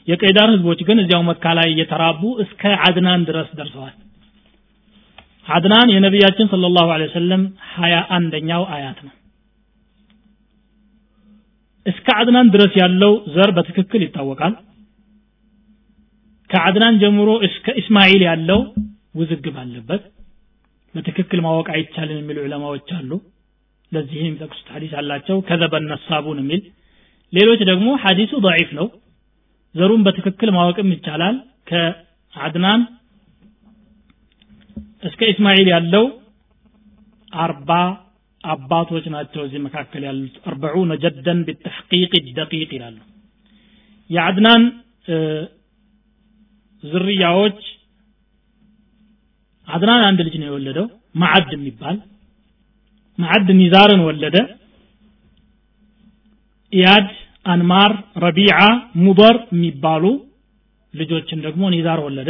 የቀይዳር ህዝቦች ግን እዚያው መካ ላይ እየተራቡ እስከ አድናን ድረስ ደርሰዋል። አድናን የነቢያችን ስለ ላሁ ወሰለም ሀያ አንደኛው አያት ነው እስከ አድናን ድረስ ያለው ዘር በትክክል ይታወቃል ከአድናን ጀምሮ እስከ እስማኤል ያለው ውዝግብ አለበት በትክክል ማወቅ አይቻልም የሚሉ ዑለማዎች አሉ ለዚህ የሚጠቅሱት ሐዲስ አላቸው ከዘበ ነሳቡን የሚል ሌሎች ደግሞ ሐዲሱ ضعيف ነው ዘሩን በትክክል ማወቅም ይቻላል ከአድናን እስከ እስማኤል ያለው አርባ አባቶች ናቸው እዚህ መካከል ያሉት። አርበዑነ ጀደን ቢተሕቂቅ ደቂቅ ይላሉ። የአድናን ዝርያዎች አድናን አንድ ልጅ ነው የወለደው ማዕድ የሚባል። ማዕድ ኒዛርን ወለደ። ኢያድ አንማር ረቢዓ ሙበር የሚባሉ ልጆችን ደግሞ ኒዛር ወለደ።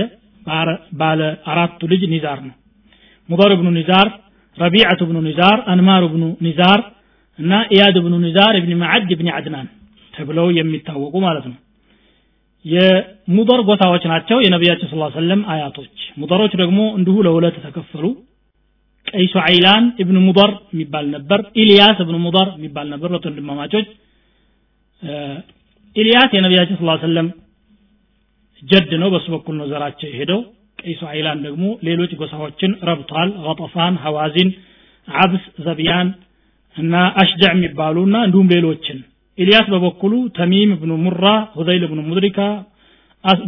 ባለ አራቱ ልጅ ኒዛር ነው። ሙበር ብኑ ኒዛር ረቢዓት ብኑ ኒዛር አንማር ብኑ ኒዛር እና ኢያድ ብኑ ኒዛር እብን ማዕድ እብን አድናን ተብለው የሚታወቁ ማለት ነው። የሙደር ጎሳዎች ናቸው የነቢያችን ስለ ሰለም አያቶች። ሙደሮች ደግሞ እንዲሁ ለሁለት ተከፈሉ። ቀይሱ አይላን እብን ሙደር የሚባል ነበር ኢልያስ እብን ሙደር የሚባል ነበር ሁለት ወንድማማቾች። ኢልያስ የነቢያችን ስለ ሰለም ጀድ ነው በሱ በኩል ነው ዘራቸው የሄደው አይላን ደግሞ ሌሎች ጎሳዎችን ረብቷል። ገጠፋን ሐዋዚን አብስ ዘቢያን እና አሽጃዕ የሚባሉ እና እንዲሁም ሌሎችን። ኢልያስ በበኩሉ ተሚም ብኑ ሙራ ሁዘይል ብኑ ሙድሪካ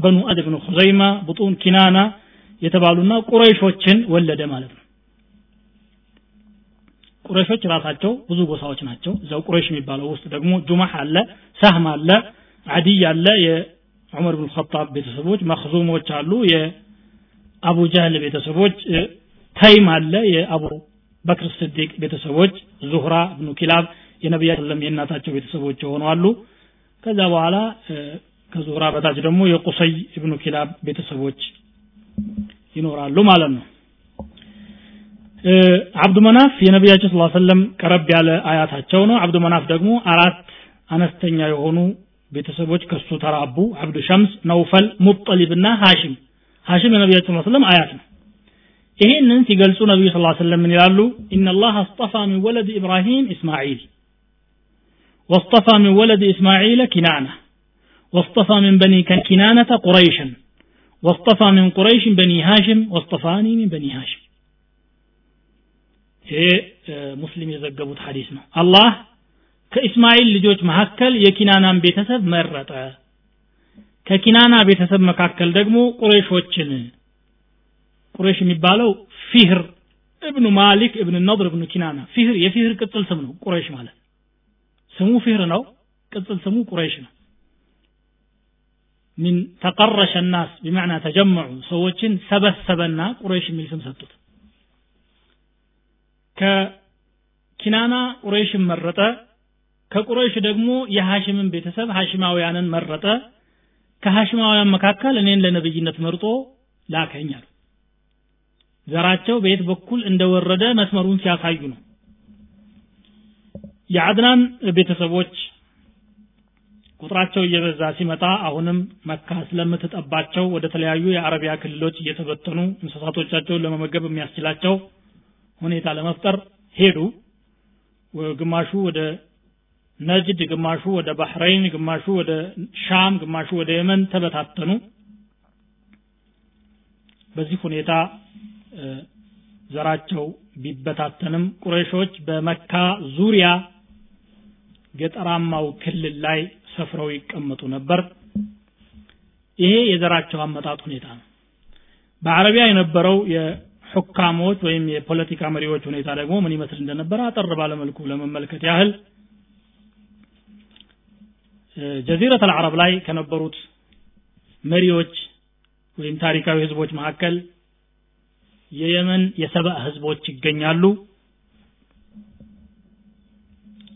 በኑ አድ ብኑ ሁዘይማ ቡጡን ኪናና የተባሉና ቁረይሾችን ወለደ ማለት ነው። ቁረይሾች ራሳቸው ብዙ ጎሳዎች ናቸው። እዛው ቁረይሽ የሚባለው ውስጥ ደግሞ ጁማህ አለ ሳህም አለ አዲይ አለ የዑመር ብን ኸጣብ ቤተሰቦች መክዙሞች አሉ የአቡ ጃህል ቤተሰቦች ተይም አለ። የአቡ በክር ስዲቅ ቤተሰቦች ዙህራ ብኑ ኪላብ የነቢያ ሰለም የእናታቸው ቤተሰቦች የሆኑ አሉ። ከዛ በኋላ ከዙህራ በታች ደግሞ የቁሰይ እብኑ ኪላብ ቤተሰቦች ይኖራሉ ማለት ነው። አብዱ መናፍ የነቢያችን ስለ ሰለም ቀረብ ያለ አያታቸው ነው። አብዱ መናፍ ደግሞ አራት አነስተኛ የሆኑ ቤተሰቦች ከሱ ተራቡ። አብዱ ሸምስ ነውፈል ሙጠሊብ እና ሀሽም ሀሽም የነቢያችን ስለ ሰለም አያት ነው ይሄንን ሲገልጹ ነቢዩ ስ ሰለም ምን ይላሉ ኢነላህ አስጠፋ ሚን ወለድ ኢብራሂም ኢስማዒል واصطفى من ولد إسماعيل كنانة واصطفى من بني كنانة قريشا واصطفى من قريش بني هاشم واصطفاني من بني هاشم ይሄ ሙስሊም የዘገቡት ሐዲስ ነው አላህ ከኢስማኤል ልጆች መካከል የኪናናን ቤተሰብ መረጠ ከኪናና ቤተሰብ መካከል ደግሞ ቁረይሾችን። ቁረይሽ የሚባለው ፊህር እብኑ ማሊክ እብን ነድር እብኑ ኪናና። ፊህር የፊህር ቅጽል ስም ነው ቁረይሽ ማለት። ስሙ ፊህር ነው ቅጽል ስሙ ቁረይሽ ነው። من تقرش الناس بمعنى تجمعوا። ሰዎችን ሰበሰበና ቁረይሽ የሚል ስም ሰጡት። ከኪናና ቁረይሽን መረጠ። ከቁረይሽ ደግሞ የሐሽምን ቤተሰብ ሐሽማውያንን መረጠ ከሐሽማውያን መካከል እኔን ለነብይነት መርጦ አሉ። ዘራቸው በየት በኩል እንደወረደ መስመሩን ሲያሳዩ ነው። የአድናን ቤተሰቦች ቁጥራቸው እየበዛ ሲመጣ አሁንም መካ ስለምትጠባቸው ወደ ተለያዩ የአረቢያ ክልሎች እየተበተኑ እንስሳቶቻቸውን ለመመገብ የሚያስችላቸው ሁኔታ ለመፍጠር ሄዱ። ግማሹ ወደ ነጅድ ግማሹ ወደ ባህረይን ግማሹ ወደ ሻም ግማሹ ወደ የመን ተበታተኑ። በዚህ ሁኔታ ዘራቸው ቢበታተንም ቁረይሾች በመካ ዙሪያ ገጠራማው ክልል ላይ ሰፍረው ይቀመጡ ነበር። ይሄ የዘራቸው አመጣጥ ሁኔታ ነው። በአረቢያ የነበረው የሑካሞች ወይም የፖለቲካ መሪዎች ሁኔታ ደግሞ ምን ይመስል እንደነበረ አጠር ባለመልኩ ለመመልከት ያህል ጀዚረት አልዓረብ ላይ ከነበሩት መሪዎች ወይም ታሪካዊ ህዝቦች መካከል የየመን የሰብአ ህዝቦች ይገኛሉ።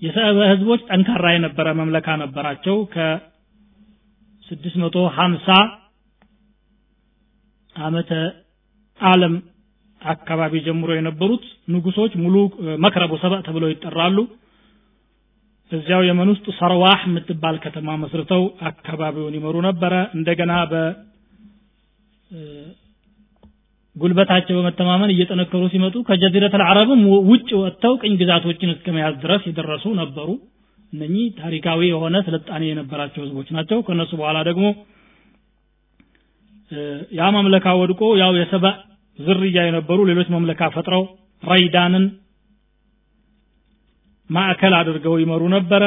የሰብአ ህዝቦች ጠንካራ የነበረ መምለካ ነበራቸው። ከ650 ዓመተ ዓለም አካባቢ ጀምሮ የነበሩት ንጉሶች ሙሉ መክረቡ ሰብአ ተብለው ይጠራሉ እዚያው የመን ውስጥ ሰርዋህ የምትባል ከተማ መስርተው አካባቢውን ይመሩ ነበረ። እንደገና ጉልበታቸው በመተማመን እየጠነከሩ ሲመጡ ከጀዚረት አልዓረብም ውጭ ወጥተው ቅኝ ግዛቶችን እስከ መያዝ ድረስ የደረሱ ነበሩ። እነኚህ ታሪካዊ የሆነ ስልጣኔ የነበራቸው ህዝቦች ናቸው። ከነሱ በኋላ ደግሞ ያ መምለካ ወድቆ ያው የሰባ ዝርያ የነበሩ ሌሎች መምለካ ፈጥረው ረይዳንን ማዕከል አድርገው ይመሩ ነበረ።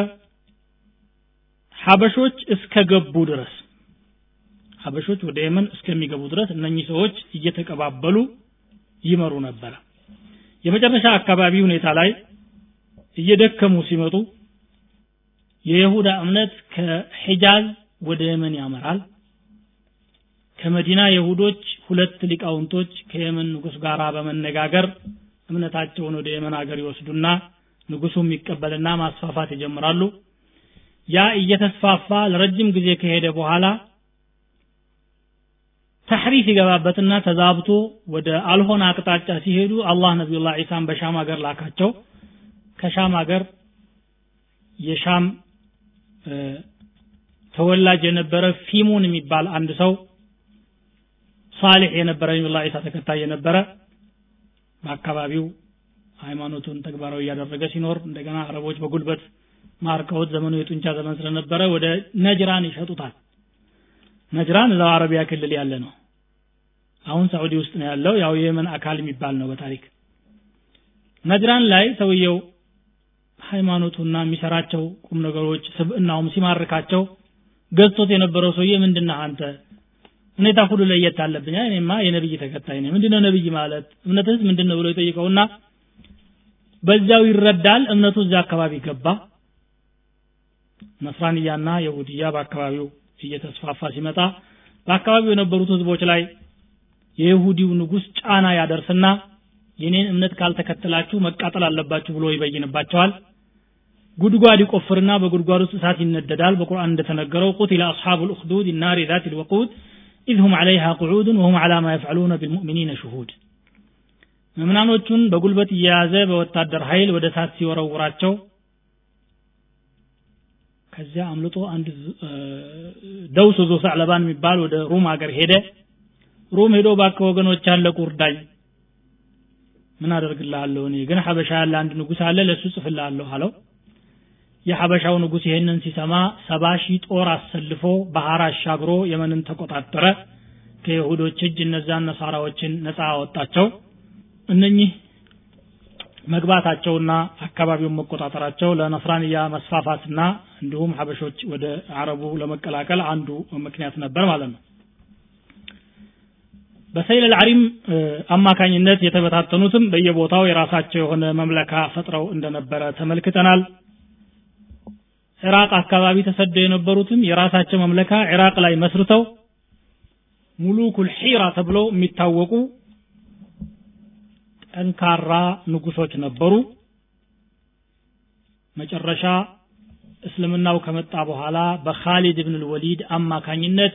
ሀበሾች እስከ ገቡ ድረስ ሀበሾች ወደ የመን እስከሚገቡ ድረስ እነኚህ ሰዎች እየተቀባበሉ ይመሩ ነበረ። የመጨረሻ አካባቢ ሁኔታ ላይ እየደከሙ ሲመጡ የይሁዳ እምነት ከሒጃዝ ወደ የመን ያመራል። ከመዲና የሁዶች ሁለት ሊቃውንቶች ከየመን ንጉስ ጋር በመነጋገር እምነታቸውን ወደ የመን ሀገር ይወስዱና ንጉሱ የሚቀበልና ማስፋፋት ይጀምራሉ። ያ እየተስፋፋ ለረጅም ጊዜ ከሄደ በኋላ ተሕሪፍ ይገባበትና ተዛብቶ ወደ አልሆነ አቅጣጫ ሲሄዱ አላህ ነቢዩላህ ዒሳን በሻም ሀገር ላካቸው። ከሻም ሀገር የሻም ተወላጅ የነበረ ፊሙን የሚባል አንድ ሰው ሳሊሕ የነበረ ነቢዩላህ ዒሳ ተከታይ የነበረ በአካባቢው ሃይማኖቱን ተግባራዊ እያደረገ ሲኖር እንደገና አረቦች በጉልበት ማርከውት ዘመኑ የጡንቻ ዘመን ስለነበረ ወደ ነጅራን ይሸጡታል። ነጅራን እዛው አረቢያ ክልል ያለ ነው። አሁን ሳዑዲ ውስጥ ነው ያለው። ያው የየመን አካል የሚባል ነው በታሪክ። ነጅራን ላይ ሰውየው ሃይማኖቱና የሚሰራቸው ቁም ነገሮች ስብእናውም ሲማርካቸው ገዝቶት የነበረው ሰውዬ ምንድነህ አንተ? ሁኔታ ሁሉ ለየት አለብኝ። እኔማ የነብይ ተከታይ ነኝ። ምንድነው ነብይ ማለት? እምነትህስ ምንድነው ብሎ ይጠይቀውና በዚያው ይረዳል። እምነቱ እዚያ አካባቢ ገባ። ነስራንያና የሁድያ በአካባቢው እየተስፋፋ ሲመጣ በአካባቢው የነበሩት ህዝቦች ላይ የይሁዲው ንጉስ ጫና ያደርስና የኔን እምነት ካልተከተላችሁ መቃጠል አለባችሁ ብሎ ይበይንባቸዋል። ጉድጓድ ይቆፍርና በጉድጓድ ውስጥ እሳት ይነደዳል። በቁርአን እንደተነገረው قتل أصحاب الأخدود النار ذات الوقود إذ هم عليها قعود وهم على ما يفعلون بالمؤمنين شهود ምዕመናኖቹን በጉልበት እየያዘ በወታደር ኃይል ወደ እሳት ሲወረውራቸው ከዚያ አምልጦ አንድ ደውስ ዞ ሰዕለባን የሚባል ወደ ሩም ሀገር ሄደ። ሩም ሄዶ ባክህ ወገኖቼ አለቁ እርዳኝ ምን አደርግልሃለሁ እኔ? ግን ሐበሻ ያለ አንድ ንጉስ አለ ለሱ ጽፍልሃለሁ አለው። የሐበሻው ንጉስ ይሄንን ሲሰማ ሰባ ሺህ ጦር አሰልፎ ባህር አሻግሮ የመንን ተቆጣጠረ። ከይሁዶች እጅ እነዛን ነሳራዎችን ነፃ አወጣቸው እነኚህ መግባታቸውና አካባቢውን መቆጣጠራቸው ለነስራንያ መስፋፋትና እንዲሁም ሀበሾች ወደ አረቡ ለመቀላቀል አንዱ ምክንያት ነበር ማለት ነው። በሰይል አልዓሪም አማካኝነት የተበታተኑትም በየቦታው የራሳቸው የሆነ መምለካ ፈጥረው እንደነበረ ተመልክተናል። ኢራቅ አካባቢ ተሰደው የነበሩትም የራሳቸው መምለካ ኢራቅ ላይ መስርተው ሙሉኩል ሒራ ተብለው የሚታወቁ ጠንካራ ንጉሶች ነበሩ። መጨረሻ እስልምናው ከመጣ በኋላ በኻሊድ ብን ልወሊድ አማካኝነት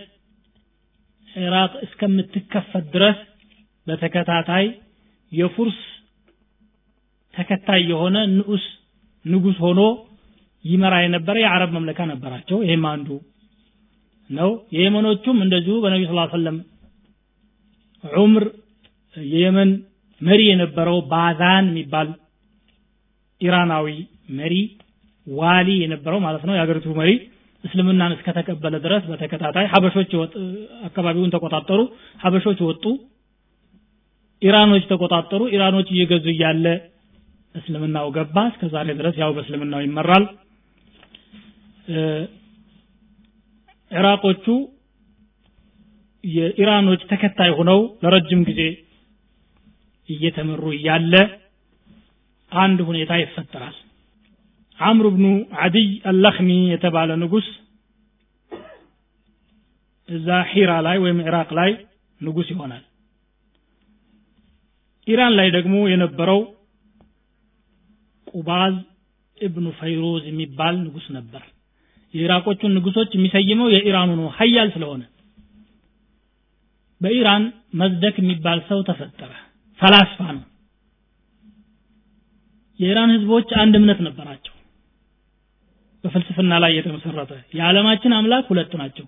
ኢራቅ እስከምትከፈት ድረስ በተከታታይ የፉርስ ተከታይ የሆነ ንዑስ ንጉስ ሆኖ ይመራ የነበረ የአረብ መምለካ ነበራቸው። ይህም አንዱ ነው። የየመኖቹም እንደዚሁ በነቢ ስ ሰለም ዑምር የየመን መሪ የነበረው ባዛን የሚባል ኢራናዊ መሪ ዋሊ የነበረው ማለት ነው የሀገሪቱ መሪ እስልምናን እስከተቀበለ ድረስ በተከታታይ ሀበሾች አካባቢውን ተቆጣጠሩ። ሀበሾች ወጡ ኢራኖች ተቆጣጠሩ። ኢራኖች እየገዙ እያለ እስልምናው ገባ። እስከ ዛሬ ድረስ ያው በእስልምናው ይመራል። ኢራቆቹ የኢራኖች ተከታይ ሆነው ለረጅም ጊዜ እየተመሩ እያለ አንድ ሁኔታ ይፈጠራል። አምር ብኑ አድይ አለክሚ የተባለ ንጉስ እዛ ሒራ ላይ ወይም ኢራቅ ላይ ንጉስ ይሆናል። ኢራን ላይ ደግሞ የነበረው ቁባዝ እብኑ ፈይሮዝ የሚባል ንጉስ ነበር። የኢራቆቹን ንጉሶች የሚሰይመው የኢራኑ ነው ሀያል ስለሆነ። በኢራን መዝደክ የሚባል ሰው ተፈጠረ ፈላስፋ ነው። የኢራን ህዝቦች አንድ እምነት ነበራቸው። በፍልስፍና ላይ የተመሰረተ የዓለማችን አምላክ ሁለት ናቸው።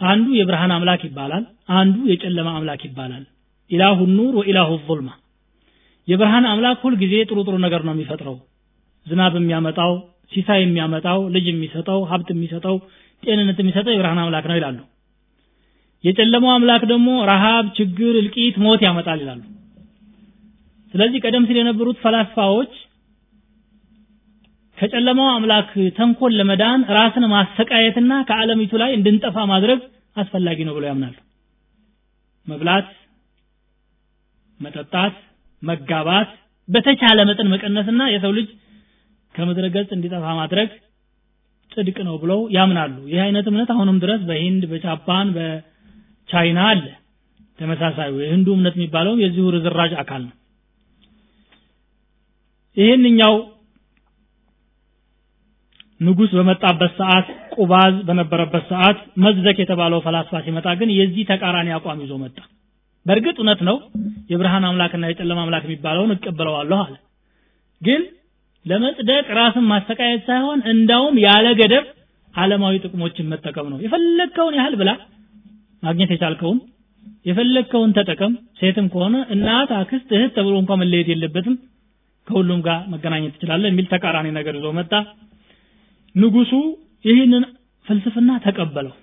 አንዱ የብርሃን አምላክ ይባላል አንዱ የጨለማ አምላክ ይባላል። ኢላሁ ኑር ወኢላሁ ዙልማ። የብርሃን አምላክ ሁል ጊዜ ጥሩ ጥሩ ነገር ነው የሚፈጥረው። ዝናብ የሚያመጣው ሲሳይ የሚያመጣው ልጅ የሚሰጠው ሀብት የሚሰጠው ጤንነት የሚሰጠው የብርሃን አምላክ ነው ይላሉ የጨለማው አምላክ ደግሞ ረሃብ ችግር እልቂት ሞት ያመጣል ይላሉ። ስለዚህ ቀደም ሲል የነበሩት ፈላስፋዎች ከጨለማው አምላክ ተንኮል ለመዳን ራስን ማሰቃየትና ከዓለሚቱ ላይ እንድንጠፋ ማድረግ አስፈላጊ ነው ብለው ያምናሉ። መብላት መጠጣት መጋባት በተቻለ መጠን መቀነስና የሰው ልጅ ከምድረ ገጽ እንዲጠፋ ማድረግ ጽድቅ ነው ብለው ያምናሉ። ይህ አይነት እምነት አሁንም ድረስ በሂንድ በጃፓን በቻይና አለ። ተመሳሳዩ የህንዱ እምነት የሚባለውም የዚሁ ርዝራዥ አካል ነው። ይህንኛው ንጉስ በመጣበት ሰዓት ቁባዝ በነበረበት ሰዓት መዝደክ የተባለው ፈላስፋ ሲመጣ ግን የዚህ ተቃራኒ አቋም ይዞ መጣ። በእርግጥ እውነት ነው የብርሃን አምላክና የጨለማ አምላክ የሚባለውን እቀበለዋለሁ አለ። ግን ለመጽደቅ ራስን ማሰቃየት ሳይሆን እንዳውም ያለ ገደብ ዓለማዊ ጥቅሞችን መጠቀም ነው። የፈለግከውን ያህል ብላ ማግኘት የቻልከውን የፈለግከውን ተጠቀም። ሴትም ከሆነ እናት አክስት እህት ተብሎ እንኳን መለየት የለበትም። ከሁሉም ጋር መገናኘት ትችላለህ የሚል ተቃራኒ ነገር ይዞ መጣ። ንጉሱ ይህንን ፍልስፍና ተቀበለው።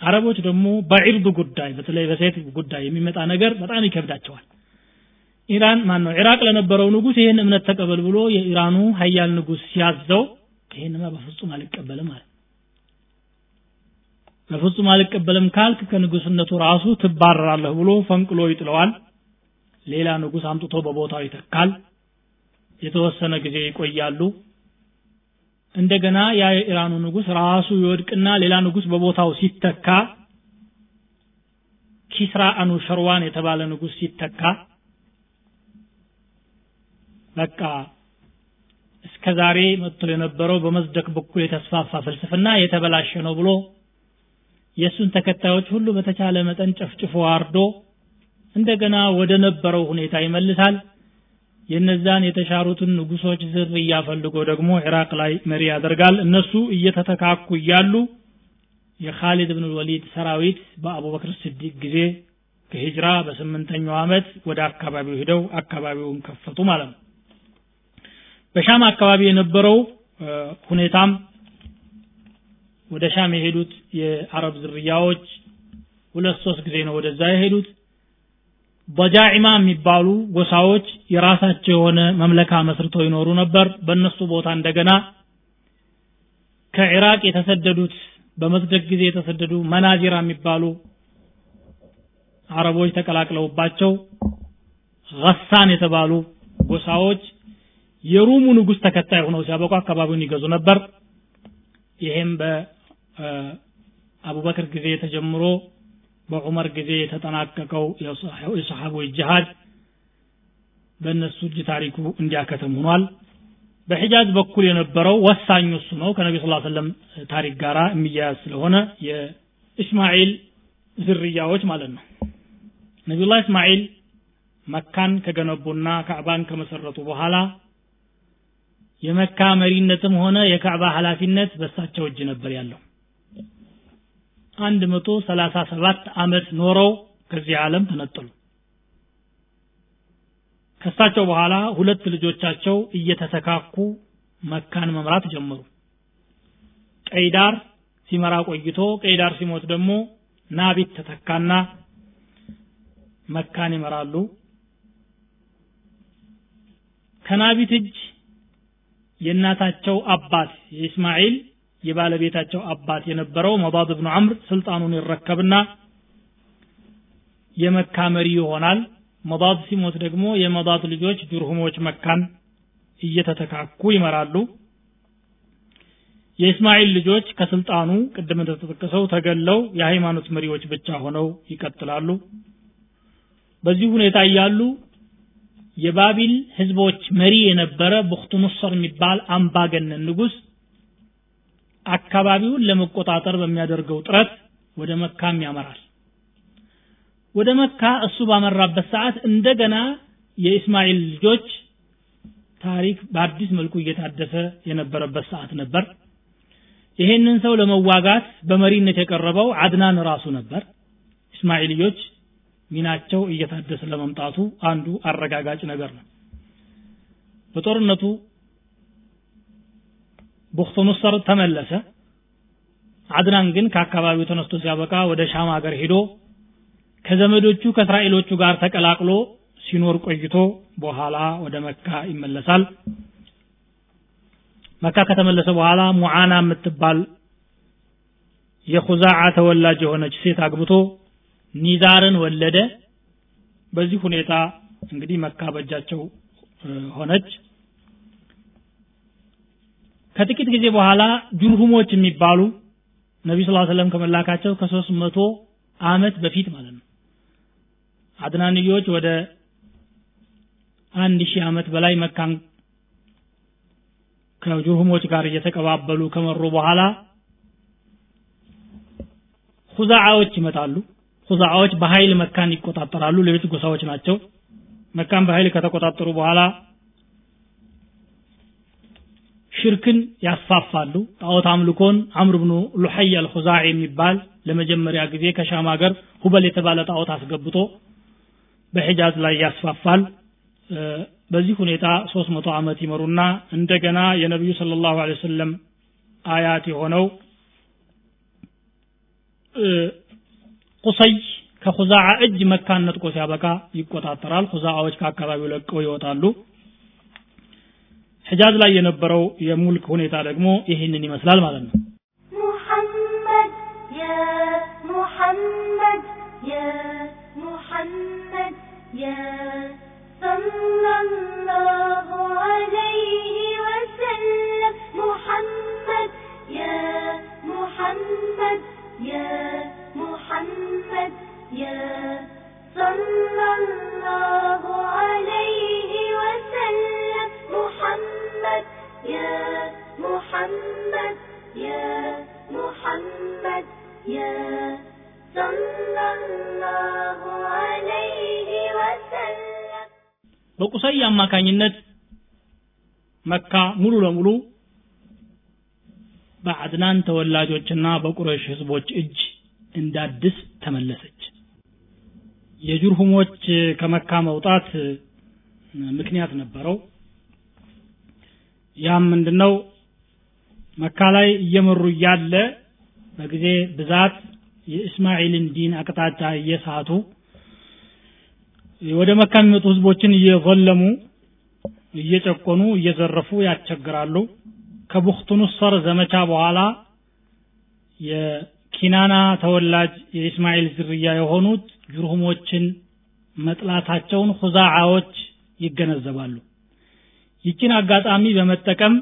አረቦች ደግሞ በዒርድ ጉዳይ በተለይ በሴት ጉዳይ የሚመጣ ነገር በጣም ይከብዳቸዋል። ኢራን ማን ነው ኢራቅ ለነበረው ንጉስ ይህን እምነት ተቀበል ብሎ የኢራኑ ሀያል ንጉስ ሲያዘው ይህንማ በፍጹም አልቀበልም አለ በፍጹም አልቀበልም ካልክ ከንጉስነቱ ራሱ ትባረራለህ ብሎ ፈንቅሎ ይጥለዋል። ሌላ ንጉስ አምጥቶ በቦታው ይተካል። የተወሰነ ጊዜ ይቆያሉ። እንደገና ያ የኢራኑ ንጉስ ራሱ ይወድቅና ሌላ ንጉስ በቦታው ሲተካ ኪስራ አኑ ሸርዋን የተባለ ንጉስ ሲተካ በቃ እስከ ዛሬ መጥቶ የነበረው በመዝደክ በኩል የተስፋፋ ፍልስፍና የተበላሸ ነው ብሎ የእሱን ተከታዮች ሁሉ በተቻለ መጠን ጨፍጭፎ አርዶ እንደገና ወደ ነበረው ሁኔታ ይመልሳል። የነዛን የተሻሩትን ንጉሶች ዝርያ ፈልጎ ደግሞ ኢራቅ ላይ መሪ ያደርጋል። እነሱ እየተተካኩ እያሉ የኻሊድ ብን ወሊድ ሰራዊት በአቡበክር ስዲቅ ጊዜ ከሂጅራ በስምንተኛው ዓመት ወደ አካባቢው ሂደው አካባቢውን ከፈቱ ማለት ነው። በሻም አካባቢ የነበረው ሁኔታም ወደ ሻም የሄዱት የአረብ ዝርያዎች ሁለት ሶስት ጊዜ ነው ወደዛ የሄዱት። በጃዒማ የሚባሉ ጎሳዎች የራሳቸው የሆነ መምለካ መስርተው ይኖሩ ነበር። በእነሱ ቦታ እንደገና ከኢራቅ የተሰደዱት በመስደቅ ጊዜ የተሰደዱ መናዚራ የሚባሉ አረቦች ተቀላቅለውባቸው ገሳን የተባሉ ጎሳዎች የሩሙ ንጉስ ተከታይ ሆነው ሲያበቁ አካባቢውን ይገዙ ነበር። ይሄም በአቡበክር ጊዜ ተጀምሮ በዑመር ጊዜ የተጠናቀቀው የሰሓቦች ጅሃድ በእነሱ እጅ ታሪኩ እንዲያከትም ሆኗል። በሒጃዝ በኩል የነበረው ወሳኙ እሱ ነው። ከነቢ ስ ሰለም ታሪክ ጋር የሚያያዝ ስለሆነ የእስማኤል ዝርያዎች ማለት ነው። ነቢዩላህ እስማኤል መካን ከገነቡና ካዕባን ከመሰረቱ በኋላ የመካ መሪነትም ሆነ የካዕባ ኃላፊነት በሳቸው እጅ ነበር ያለው አንድ መቶ ሰላሳ ሰባት አመት ኖረው ከዚህ ዓለም ተነጠሉ። ከሳቸው በኋላ ሁለት ልጆቻቸው እየተተካኩ መካን መምራት ጀመሩ። ቀይዳር ሲመራ ቆይቶ ቀይዳር ሲሞት ደግሞ ናቢት ተተካና መካን ይመራሉ። ከናቢት እጅ የእናታቸው አባት የኢስማኤል የባለቤታቸው አባት የነበረው መባድ ብኑ አምር ስልጣኑን ይረከብና የመካ መሪ ይሆናል። መዳድ ሲሞት ደግሞ የመዳድ ልጆች ጁርሁሞች መካን እየተተካኩ ይመራሉ። የእስማኤል ልጆች ከስልጣኑ ቅድም እንደተጠቀሰው ተገለው የሃይማኖት መሪዎች ብቻ ሆነው ይቀጥላሉ። በዚህ ሁኔታ እያሉ የባቢል ህዝቦች መሪ የነበረ ቡክቱንሰር የሚባል አምባገነን ንጉስ አካባቢውን ለመቆጣጠር በሚያደርገው ጥረት ወደ መካም ያመራል። ወደ መካ እሱ ባመራበት ሰዓት እንደገና የኢስማኤል ልጆች ታሪክ በአዲስ መልኩ እየታደሰ የነበረበት ሰዓት ነበር። ይሄንን ሰው ለመዋጋት በመሪነት የቀረበው አድናን ራሱ ነበር። እስማኤልዮች ሚናቸው እየታደሰ ለመምጣቱ አንዱ አረጋጋጭ ነገር ነው። በጦርነቱ ቡክቱንሰር ተመለሰ። አድናን ግን ከአካባቢው ተነስቶ ሲያበቃ ወደ ሻም ሀገር ሄዶ ከዘመዶቹ ከእስራኤሎቹ ጋር ተቀላቅሎ ሲኖር ቆይቶ በኋላ ወደ መካ ይመለሳል። መካ ከተመለሰ በኋላ ሙዓና የምትባል የኹዛዓ ተወላጅ የሆነች ሴት አግብቶ ኒዛርን ወለደ። በዚህ ሁኔታ እንግዲህ መካ በእጃቸው ሆነች ከጥቂት ጊዜ በኋላ ጁርሁሞች የሚባሉ ነቢ ስ ሰለም ከመላካቸው ከሶስት መቶ አመት በፊት ማለት ነው። አድናንዮች ወደ አንድ ሺህ ዓመት በላይ መካን ከጁርሁሞች ጋር እየተቀባበሉ ከመሩ በኋላ ሁዛዓዎች ይመጣሉ። ሁዛዓዎች በኃይል መካን ይቆጣጠራሉ። ሌሎች ጎሳዎች ናቸው። መካን በኃይል ከተቆጣጠሩ በኋላ ሽርክን ያስፋፋሉ። ጣዖት አምልኮን አምር ብኑ ሉሐይ አልኹዛዕ የሚባል ለመጀመሪያ ጊዜ ከሻም ሀገር ሁበል የተባለ ጣዖት አስገብቶ በሒጃዝ ላይ ያስፋፋል። በዚህ ሁኔታ ሶስት መቶ ዓመት ይመሩና እንደገና የነቢዩ ስለ ላሁ ወሰለም አያት የሆነው ቁሰይ ከኹዛዓ እጅ መካን ነጥቆ ሲያበቃ ይቆጣጠራል። ሁዛዓዎች ከአካባቢው ለቀው ይወጣሉ ሒጃዝ ላይ የነበረው የሙልክ ሁኔታ ደግሞ ይህንን ይመስላል ማለት ነው محمد يا محمد يا محمد يا صلى الله عليه وسلم محمد يا محمد يا محمد يا صلى الله عليه በቁሰይ አማካኝነት መካ ሙሉ ለሙሉ በአድናን ተወላጆችና በቁረሽ ህዝቦች እጅ እንዳድስ ተመለሰች። የጁርሁሞች ከመካ መውጣት ምክንያት ነበረው። ያም ምንድነው? መካ ላይ እየመሩ እያለ በጊዜ ብዛት የእስማኤልን ዲን አቅጣጫ እየሳቱ ወደ መካ የሚመጡ ህዝቦችን እየዘለሙ እየጨቆኑ እየዘረፉ ያስቸግራሉ። ከቡክቱንሰር ዘመቻ በኋላ የኪናና ተወላጅ የኢስማኤል ዝርያ የሆኑት ጁርሁሞችን መጥላታቸውን ሁዛዓዎች ይገነዘባሉ። ይችን አጋጣሚ በመጠቀም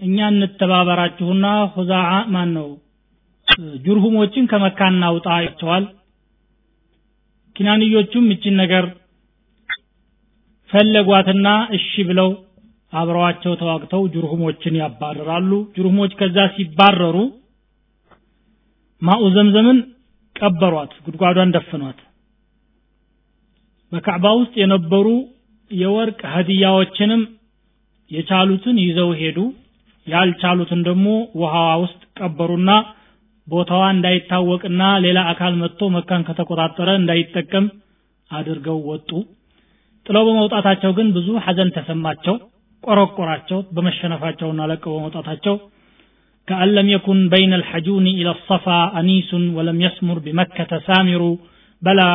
እኛ እንተባበራችሁና ሁዛዓ ማን ነው ጁርሁሞችን ከመካ እናውጣ ይቸዋል ኪናንዮቹም ይችን ነገር ፈለጓትና እሺ ብለው አብረዋቸው ተዋግተው ጁርሁሞችን ያባረራሉ። ጁርሁሞች ከዛ ሲባረሩ ማኡ ዘምዘምን ቀበሯት ጉድጓዷን ደፍኗት በካዕባ ውስጥ የነበሩ የወርቅ ሀዲያዎችንም የቻሉትን ይዘው ሄዱ። ያልቻሉትን ደግሞ ውሃዋ ውስጥ ቀበሩና ቦታዋ እንዳይታወቅና ሌላ አካል መጥቶ መካን ከተቆጣጠረ እንዳይጠቀም አድርገው ወጡ ጥለው በመውጣታቸው ግን ብዙ ሐዘን ተሰማቸው ቆረቆራቸው በመሸነፋቸውና ለቀው በመውጣታቸው كأن لم يكن بين الحجون إلى الصفا أنيس ولم يسمر بمكة سامر بلى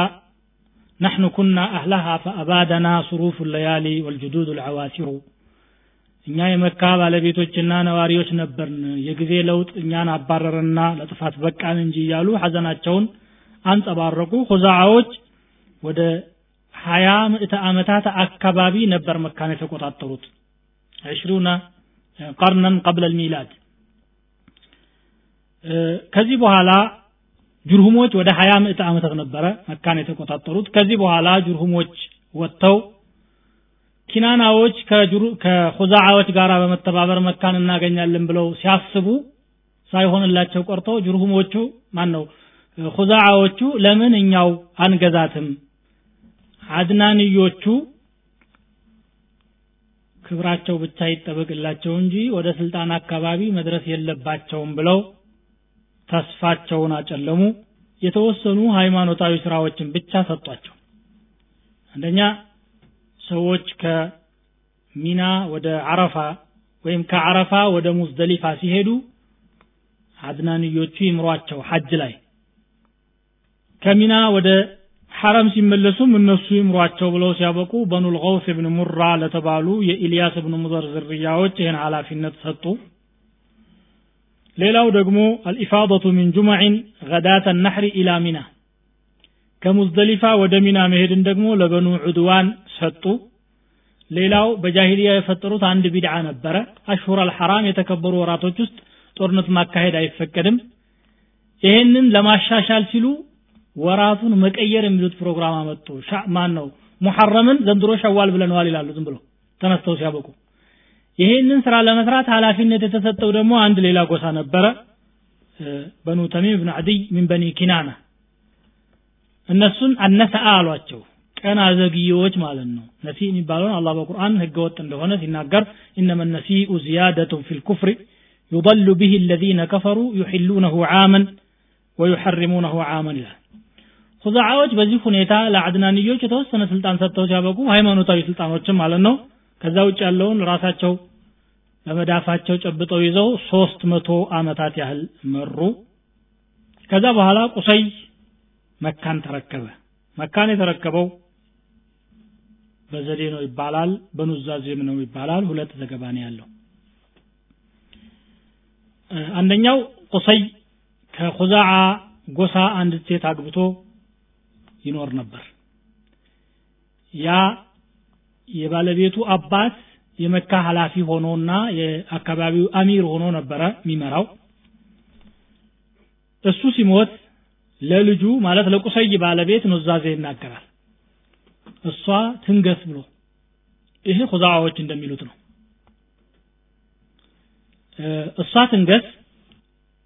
نحن كنا أهلها فأبادنا صروف الليالي والجدود العواسر እኛ የመካ ባለቤቶችና ነዋሪዎች ነበርን። የጊዜ ለውጥ እኛን አባረረና ለጥፋት በቃን እንጂ እያሉ ሐዘናቸውን አንጸባረቁ። ሁዛዓዎች ወደ ሀያ ምዕተ ዓመታት አካባቢ ነበር መካን የተቆጣጠሩት። ዕሽሩና ቀርነን ቀብለ ልሚላድ ከዚህ በኋላ ጁርሁሞች ወደ ሀያ ምዕተ ዓመታት ነበረ መካን የተቆጣጠሩት። ከዚህ በኋላ ጁርሁሞች ወጥተው ኪናናዎች ከሁዛዓዎች ጋር በመተባበር መካን እናገኛለን ብለው ሲያስቡ ሳይሆንላቸው ቆርቶ ጁርሁሞቹ ማን ነው ሁዛዓዎቹ ለምን እኛው አንገዛትም? አድናንዮቹ ክብራቸው ብቻ ይጠበቅላቸው እንጂ ወደ ስልጣን አካባቢ መድረስ የለባቸውም ብለው ተስፋቸውን አጨለሙ። የተወሰኑ ሃይማኖታዊ ስራዎችን ብቻ ሰጧቸው። አንደኛ ሰዎች ከሚና ወደ አረፋ ወይም ከአረፋ ወደ ሙዝደሊፋ ሲሄዱ አድናንዮቹ ይምሯቸው ሐጅ ላይ። ከሚና ወደ ሐረም ሲመለሱም እነሱ ይምሯቸው ብለው ሲያበቁ በኑል ገውስ ብን ሙራ ለተባሉ የኢልያስ ብን ሙዘር ዝርያዎች ይህን ኃላፊነት ሰጡ። ሌላው ደግሞ አልኢፋደቱ ሚን ጁመዕን ገዳተ ነሕሪ ኢላ ሚና ከሙዝደሊፋ ወደ ሚና መሄድን ደግሞ ለበኑ ዑድዋን ሰጡ። ሌላው በጃሂልያ የፈጠሩት አንድ ቢድዓ ነበረ። አሽሁር አልሐራም የተከበሩ ወራቶች ውስጥ ጦርነት ማካሄድ አይፈቀድም። ይሄንን ለማሻሻል ሲሉ ወራቱን መቀየር የሚሉት ፕሮግራም አመጡ። ማን ነው ሙሐረምን ዘንድሮ ሸዋል ብለነዋል ይላሉ። ዝም ብሎ ተነስተው ሲያበቁ። ይሄንን ስራ ለመስራት ኃላፊነት የተሰጠው ደግሞ አንድ ሌላ ጎሳ ነበረ። በኑ ተሚም ብን አድይ ምን በኒ ኪናና እነሱን አነሰ አሏቸው። ቀን አዘግዬዎች ማለት ነው። ነሲ የሚባለውን አላ በቁርአን ህገወጥ እንደሆነ ሲናገር ኢነመ ነሲኡ ዚያደቱን ፊ ልኩፍሪ ዩضሉ ብህ ለዚነ ከፈሩ ዩሕሉነሁ ዓመን ወዩሐሪሙነሁ ዓመን ይላል። ሁዛዓዎች በዚህ ሁኔታ ለአድናንዮች የተወሰነ ስልጣን ሰጥተው ሲያበቁ ሃይማኖታዊ ስልጣኖችን ማለት ነው። ከዛ ውጭ ያለውን ራሳቸው በመዳፋቸው ጨብጠው ይዘው ሶስት መቶ አመታት ያህል መሩ። ከዛ በኋላ ቁሰይ መካን ተረከበ። መካን የተረከበው በዘዴ ነው ይባላል በኑዛዜም ነው ይባላል። ሁለት ዘገባ ነው ያለው። አንደኛው ቁሰይ ከኹዛዓ ጎሳ አንድ ሴት አግብቶ ይኖር ነበር። ያ የባለቤቱ አባት የመካ ኃላፊ ሆኖና የአካባቢው አሚር ሆኖ ነበረ የሚመራው። እሱ ሲሞት ለልጁ ማለት ለቁሰይ ባለቤት ኑዛዜ ይናገራል። እሷ ትንገስ ብሎ ይሄ ሁዛዎች እንደሚሉት ነው። እሷ ትንገስ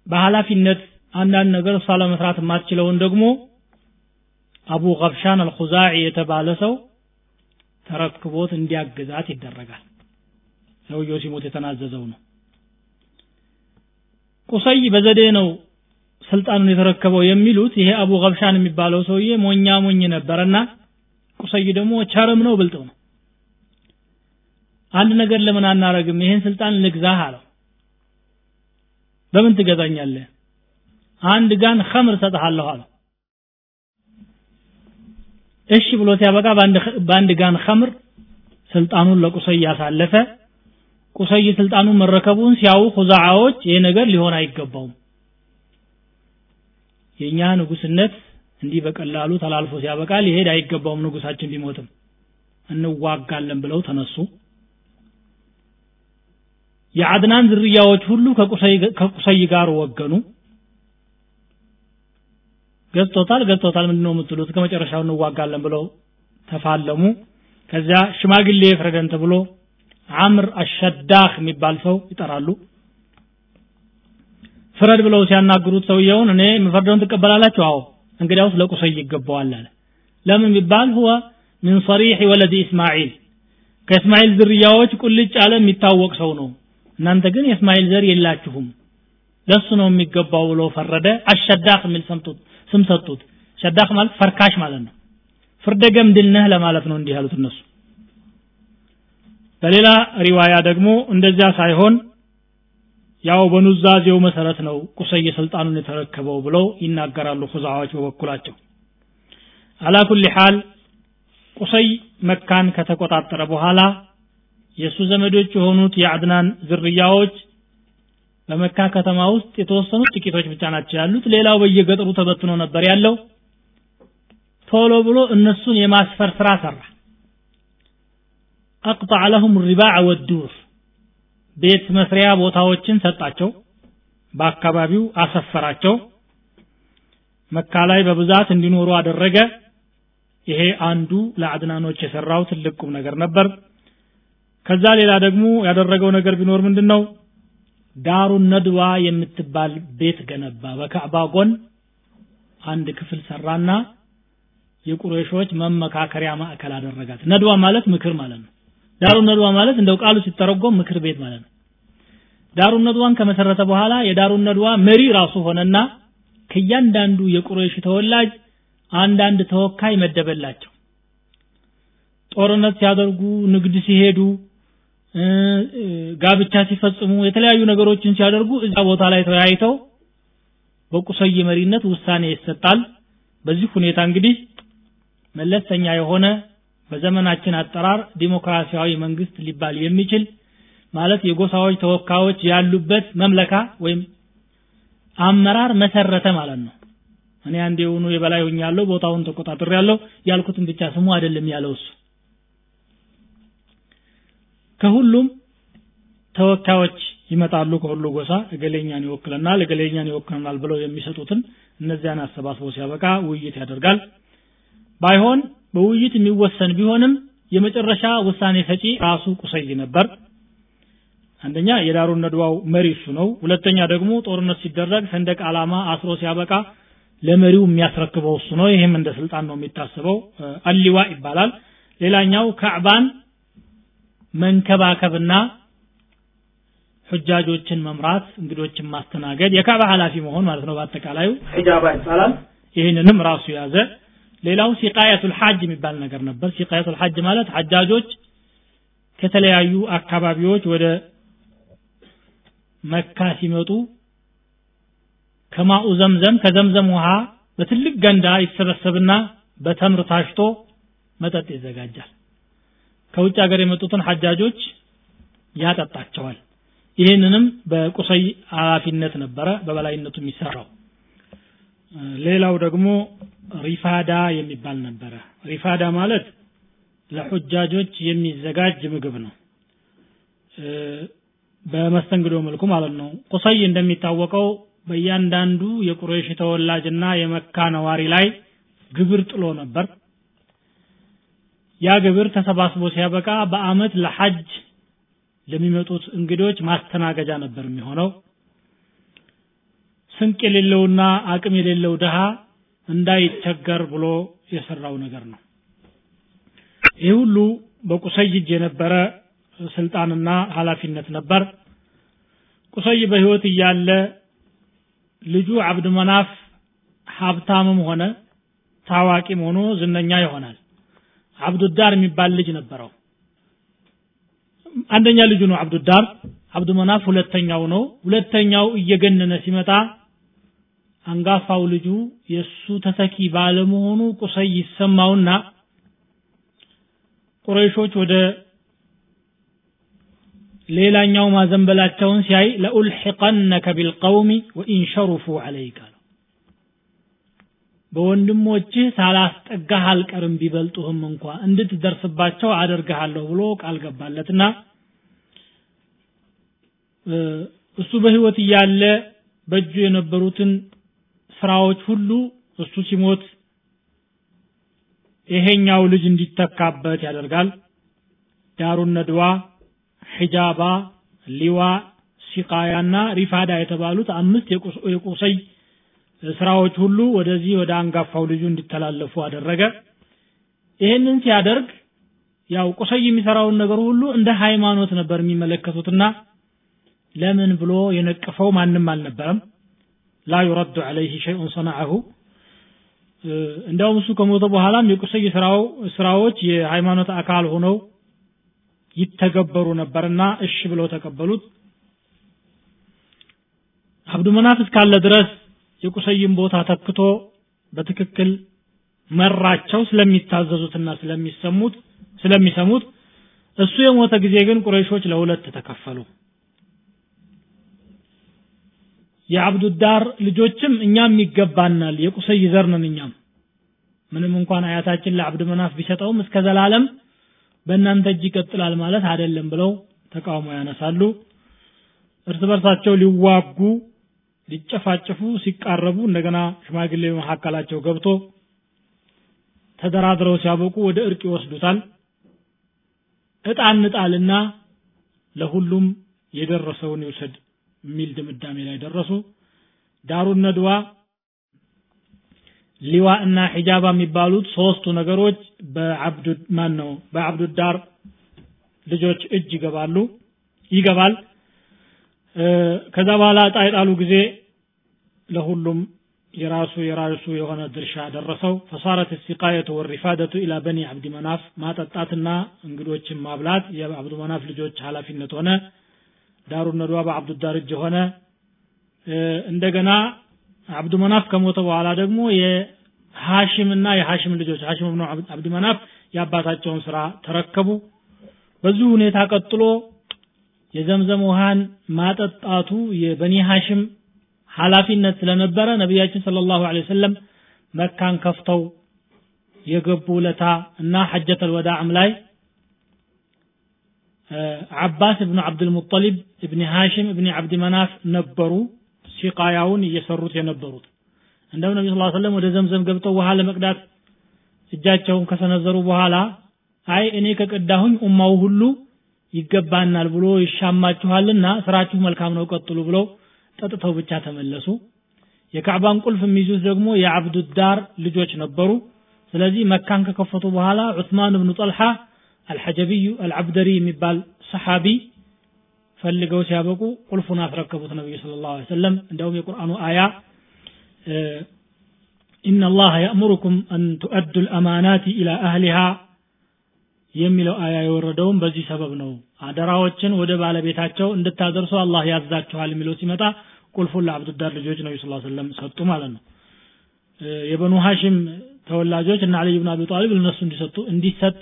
በኃላፊነት አንዳንድ ነገር እሷ ለመስራት የማትችለውን ደግሞ አቡ ቀብሻን አልኹዛዒ የተባለ ሰው ተረክቦት እንዲያግዛት ይደረጋል። ሰውየው ሲሞት የተናዘዘው ነው። ቁሰይ በዘዴ ነው ስልጣኑን የተረከበው የሚሉት ይሄ አቡ ቀብሻን የሚባለው ሰውዬ ሞኛ ሞኝ ነበረና ቁሰይ ደግሞ ቸርም ነው ብልጥ ነው። አንድ ነገር ለምን አናረግም? ይሄን ስልጣን ልግዛህ አለው። በምን ትገዛኛለህ? አንድ ጋን ኸምር ሰጥሃለሁ አለው። እሺ ብሎ ሲያበቃ በአንድ ጋን ኸምር ስልጣኑን ለቁሰይ ያሳለፈ። ቁሰይ ስልጣኑን መረከቡን ሲያው ሁዛዓዎች ይሄ ነገር ሊሆን አይገባውም የኛ ንጉስነት እንዲህ በቀላሉ ተላልፎ ሲያበቃ ሊሄድ አይገባውም ንጉሳችን ቢሞትም። እንዋጋለን ብለው ተነሱ። የአድናን ዝርያዎች ሁሉ ከቁሰይ ጋር ወገኑ። ገዝቶታል ገዝቶታል ምንድነው የምትሉት? ከመጨረሻው እንዋጋለን ብለው ተፋለሙ። ከዚያ ሽማግሌ ፍረደን ተብሎ አምር አሸዳህ የሚባል ሰው ይጠራሉ ፍረድ ብለው ሲያናግሩት ሰውየውን እኔ የምፈርደውን ትቀበላላችሁ? አዎ። እንግዲያውስ ለቁሰይ ይገባዋል አለ። ለምን ቢባል ሁወ ምን ሰሪሕ ወለድ እስማዒል ከእስማኤል ዝርያዎች ቁልጭ ያለ የሚታወቅ ሰው ነው። እናንተ ግን የእስማኤል ዘር የላችሁም። ለሱ ነው የሚገባው ብሎ ፈረደ። አሸዳህ የሚል ስም ሰጡት። ሸዳህ ማለት ፈርካሽ ማለት ነው። ፍርደ ገምድል ለማለት ነው እንዲህ ያሉት እነሱ። በሌላ ሪዋያ ደግሞ እንደዚያ ሳይሆን ያው በኑዛዜው መሰረት ነው ቁሰይ ስልጣኑን የተረከበው ብለው ይናገራሉ ሁዛዎች በበኩላቸው። አላ ኩል ሐል ቁሰይ መካን ከተቆጣጠረ በኋላ የእሱ ዘመዶች የሆኑት የአድናን ዝርያዎች በመካ ከተማ ውስጥ የተወሰኑት ጥቂቶች ብቻ ናቸው ያሉት። ሌላው በየገጠሩ ተበትኖ ነበር ያለው። ቶሎ ብሎ እነሱን የማስፈር ስራ ሰራ። አቅጣዕ ለሁም ሪባዕ ወዱር ቤት መስሪያ ቦታዎችን ሰጣቸው በአካባቢው አሰፈራቸው። መካ ላይ በብዛት እንዲኖሩ አደረገ። ይሄ አንዱ ለአድናኖች የሰራው ትልቅ ቁም ነገር ነበር። ከዛ ሌላ ደግሞ ያደረገው ነገር ቢኖር ምንድን ነው ዳሩ ነድዋ የምትባል ቤት ገነባ። በካዕባ ጎን አንድ ክፍል ሰራና የቁረሾች መመካከሪያ ማዕከል አደረጋት። ነድዋ ማለት ምክር ማለት ነው ዳሩ ነድዋ ማለት እንደው ቃሉ ሲተረጎም ምክር ቤት ማለት ነው። ዳሩ ነድዋን ከመሰረተ በኋላ የዳሩ ነድዋ መሪ ራሱ ሆነና ከእያንዳንዱ የቁረይሽ ተወላጅ አንዳንድ ተወካይ መደበላቸው። ጦርነት ሲያደርጉ ንግድ ሲሄዱ ጋብቻ ሲፈጽሙ የተለያዩ ነገሮችን ሲያደርጉ እዛ ቦታ ላይ ተወያይተው በቁሰይ መሪነት ውሳኔ ይሰጣል። በዚህ ሁኔታ እንግዲህ መለስተኛ የሆነ በዘመናችን አጠራር ዲሞክራሲያዊ መንግስት ሊባል የሚችል ማለት የጎሳዎች ተወካዮች ያሉበት መምለካ ወይም አመራር መሰረተ ማለት ነው። እኔ አንድ የሆኑ የበላይ ሆኛለሁ ቦታውን ተቆጣጥሬ ያለው ያልኩትን ብቻ ስሙ አይደለም ያለው እሱ። ከሁሉም ተወካዮች ይመጣሉ ከሁሉ ጎሳ እገሌኛን ይወክለናል እገሌኛን ይወክለናል ብለው የሚሰጡትን እነዚያን አሰባስቦ ሲያበቃ ውይይት ያደርጋል። ባይሆን በውይይት የሚወሰን ቢሆንም የመጨረሻ ውሳኔ ሰጪ ራሱ ቁሰይ ነበር። አንደኛ የዳሩን ነድዋው መሪ እሱ ነው። ሁለተኛ ደግሞ ጦርነት ሲደረግ ሰንደቅ ዓላማ አስሮ ሲያበቃ ለመሪው የሚያስረክበው እሱ ነው። ይህም እንደ ስልጣን ነው የሚታስበው አሊዋ ይባላል። ሌላኛው ካዕባን መንከባከብና ሁጃጆችን መምራት እንግዶችን ማስተናገድ የካዕባ ኃላፊ መሆን ማለት ነው በአጠቃላዩ። ሒጃባ ይባላል። ይህንንም ራሱ ያዘ ሌላው ሲቃየቱል ሐጅ የሚባል ነገር ነበር። ሲቃየቱል ሐጅ ማለት ሐጃጆች ከተለያዩ አካባቢዎች ወደ መካ ሲመጡ ከማኡ ዘምዘም ከዘምዘም ውሃ በትልቅ ገንዳ ይሰበሰብና በተምር ታሽቶ መጠጥ ይዘጋጃል። ከውጭ ሀገር የመጡትን ሐጃጆች ያጠጣቸዋል። ይህንንም በቁሰይ ኃላፊነት ነበረ በበላይነቱ የሚሰራው። ሌላው ደግሞ ሪፋዳ የሚባል ነበረ። ሪፋዳ ማለት ለሑጃጆች የሚዘጋጅ ምግብ ነው። በመስተንግዶ መልኩ ማለት ነው። ቁሰይ እንደሚታወቀው በእያንዳንዱ የቁረይሽ ተወላጅና የመካ ነዋሪ ላይ ግብር ጥሎ ነበር። ያ ግብር ተሰባስቦ ሲያበቃ በአመት ለሐጅ ለሚመጡት እንግዶች ማስተናገጃ ነበር የሚሆነው። ስንቅ የሌለውና አቅም የሌለው ድሃ እንዳይቸገር ብሎ የሰራው ነገር ነው። ይህ ሁሉ በቁሰይ እጅ የነበረ ስልጣንና ኃላፊነት ነበር። ቁሰይ በህይወት እያለ ልጁ አብድ መናፍ ሀብታምም ሆነ ታዋቂም ሆኖ ዝነኛ ይሆናል። አብዱዳር የሚባል ልጅ ነበረው። አንደኛ ልጁ ነው አብዱዳር። አብዱ መናፍ ሁለተኛው ነው። ሁለተኛው እየገነነ ሲመጣ አንጋፋው ልጁ የሱ ተተኪ ባለመሆኑ ቁሰይ ይሰማውና ቁረይሾች ወደ ሌላኛው ማዘንበላቸውን ሲያይ ለኡልሒቀነከ ቢልቀውሚ ወኢን ሸሩፉ አለይክ አለው። በወንድሞችህ ሳላስጠጋህ አልቀርም ቢበልጡህም እንኳ እንድትደርስባቸው አደርግሃለሁ ብሎ ቃል ገባለትና እሱ በህይወት እያለ በእጁ የነበሩትን ስራዎች ሁሉ እሱ ሲሞት ይሄኛው ልጅ እንዲተካበት ያደርጋል። ዳሩን ነድዋ ሒጃባ ሊዋ ሲቃያና ሪፋዳ የተባሉት አምስት የቁሰይ ስራዎች ሁሉ ወደዚህ ወደ አንጋፋው ልጁ እንዲተላለፉ አደረገ። ይህንን ሲያደርግ ያው ቁሰይ የሚሰራውን ነገር ሁሉ እንደ ሃይማኖት ነበር የሚመለከቱትና ለምን ብሎ የነቀፈው ማንም አልነበረም ላ ዩረዱ ዐለይህ ሸይኡን ሰነዐሁ እንደውም እሱ ከሞተ በኋላም የቁሰይ ስራዎች የሃይማኖት አካል ሆነው ይተገበሩ ነበርና እሺ ብለው ተቀበሉት። አብዱ መናፍ እስካለ ድረስ የቁሰይን ቦታ ተክቶ በትክክል መራቸው ስለሚታዘዙትና ስለሚሰሙት ስለሚሰሙት እሱ የሞተ ጊዜ ግን ቁረይሾች ለሁለት ተከፈሉ የአብዱዳር ልጆችም እኛም ይገባናል። የቁሰይ ዘር ነን እኛም። ምንም እንኳን አያታችን ለአብድ መናፍ ቢሰጠውም እስከ ዘላለም በእናንተ እጅ ይቀጥላል ማለት አይደለም ብለው ተቃውሞ ያነሳሉ። እርስ በርሳቸው ሊዋጉ ሊጨፋጭፉ ሲቃረቡ እንደገና ሽማግሌ መካከላቸው ገብቶ ተደራድረው ሲያበቁ ወደ እርቅ ይወስዱታል። እጣ እንጣልና ለሁሉም የደረሰውን ይውሰድ የሚል ድምዳሜ ላይ ደረሱ። ዳሩን ነድዋ ሊዋ እና ሒጃባ የሚባሉት ሶስቱ ነገሮች በአብዱ ነው በአብዱዳር ልጆች እጅ ይገባሉ ይገባል። ከዛ በኋላ እጣ ጊዜ ለሁሉም የራሱ የራሱ የሆነ ድርሻ ደረሰው። ፈሳረት ሲቃየቱ ወሪፋደቱ ኢላ በኒ አብዲ መናፍ ማጠጣትና እንግዶችን ማብላት የአብዱ መናፍ ልጆች ኃላፊነት ሆነ ዳሩ በአብዱዳር እጅ ሆነ። እንደገና አብዱ መናፍ ከሞተ በኋላ ደግሞ የሐሽምና የሐሽም ልጆች ሐሽም ብኑ አብድ መናፍ የአባታቸውን ስራ ተረከቡ። በዚሁ ሁኔታ ቀጥሎ የዘምዘም ውሃን ማጠጣቱ የበኒ ሐሽም ኃላፊነት ስለነበረ ነቢያችን ሰለላሁ ዐለይሂ ወሰለም መካን ከፍተው የገቡ ለታ እና ሐጀተል ወዳዕም ላይ አባስ እብኑ አብዱልሙጠሊብ እብኒ ሐሽም እብኒ አብዲ መናፍ ነበሩ። ሲቃያውን እየሰሩት የነበሩት። እንደው ነቢ ስ ሰለም ወደ ዘምዘም ገብተው ውሃ ለመቅዳት እጃቸውን ከሰነዘሩ በኋላ አይ እኔ ከቀዳሁኝ ኡማው ሁሉ ይገባናል ብሎ ይሻማችኋልና ስራችሁ መልካም ነው ቀጥሉ ብለው ጠጥተው ብቻ ተመለሱ። የካዕባን ቁልፍ የሚይዙት ደግሞ የአብዱዳር ልጆች ነበሩ። ስለዚህ መካን ከከፈቱ በኋላ ዑስማን ብኑ ጠልሓ አልሐጀቢዩ አልዓብደሪ የሚባል ሰሓቢ ፈልገው ሲያበቁ ቁልፉን አስረከቡት ነቢዩ ስለ ላሁ ሰለም እንደውም የቁርአኑ አያ ኢነ ላሀ ያእሙሩኩም አን ቱአዱ ልአማናቲ ኢላ አህሊሃ የሚለው አያ የወረደውም በዚህ ሰበብ ነው። አደራዎችን ወደ ባለቤታቸው እንድታደርሱ አላህ ያዛችኋል የሚለው ሲመጣ ቁልፉን ለአብዱዳር ልጆች ነቢ ስ ሰለም ሰጡ ማለት ነው። የበኑ ሀሽም ተወላጆች እና አልይ ብን አቢ ጣሊብ ለነሱ እንዲሰጡ እንዲሰጥ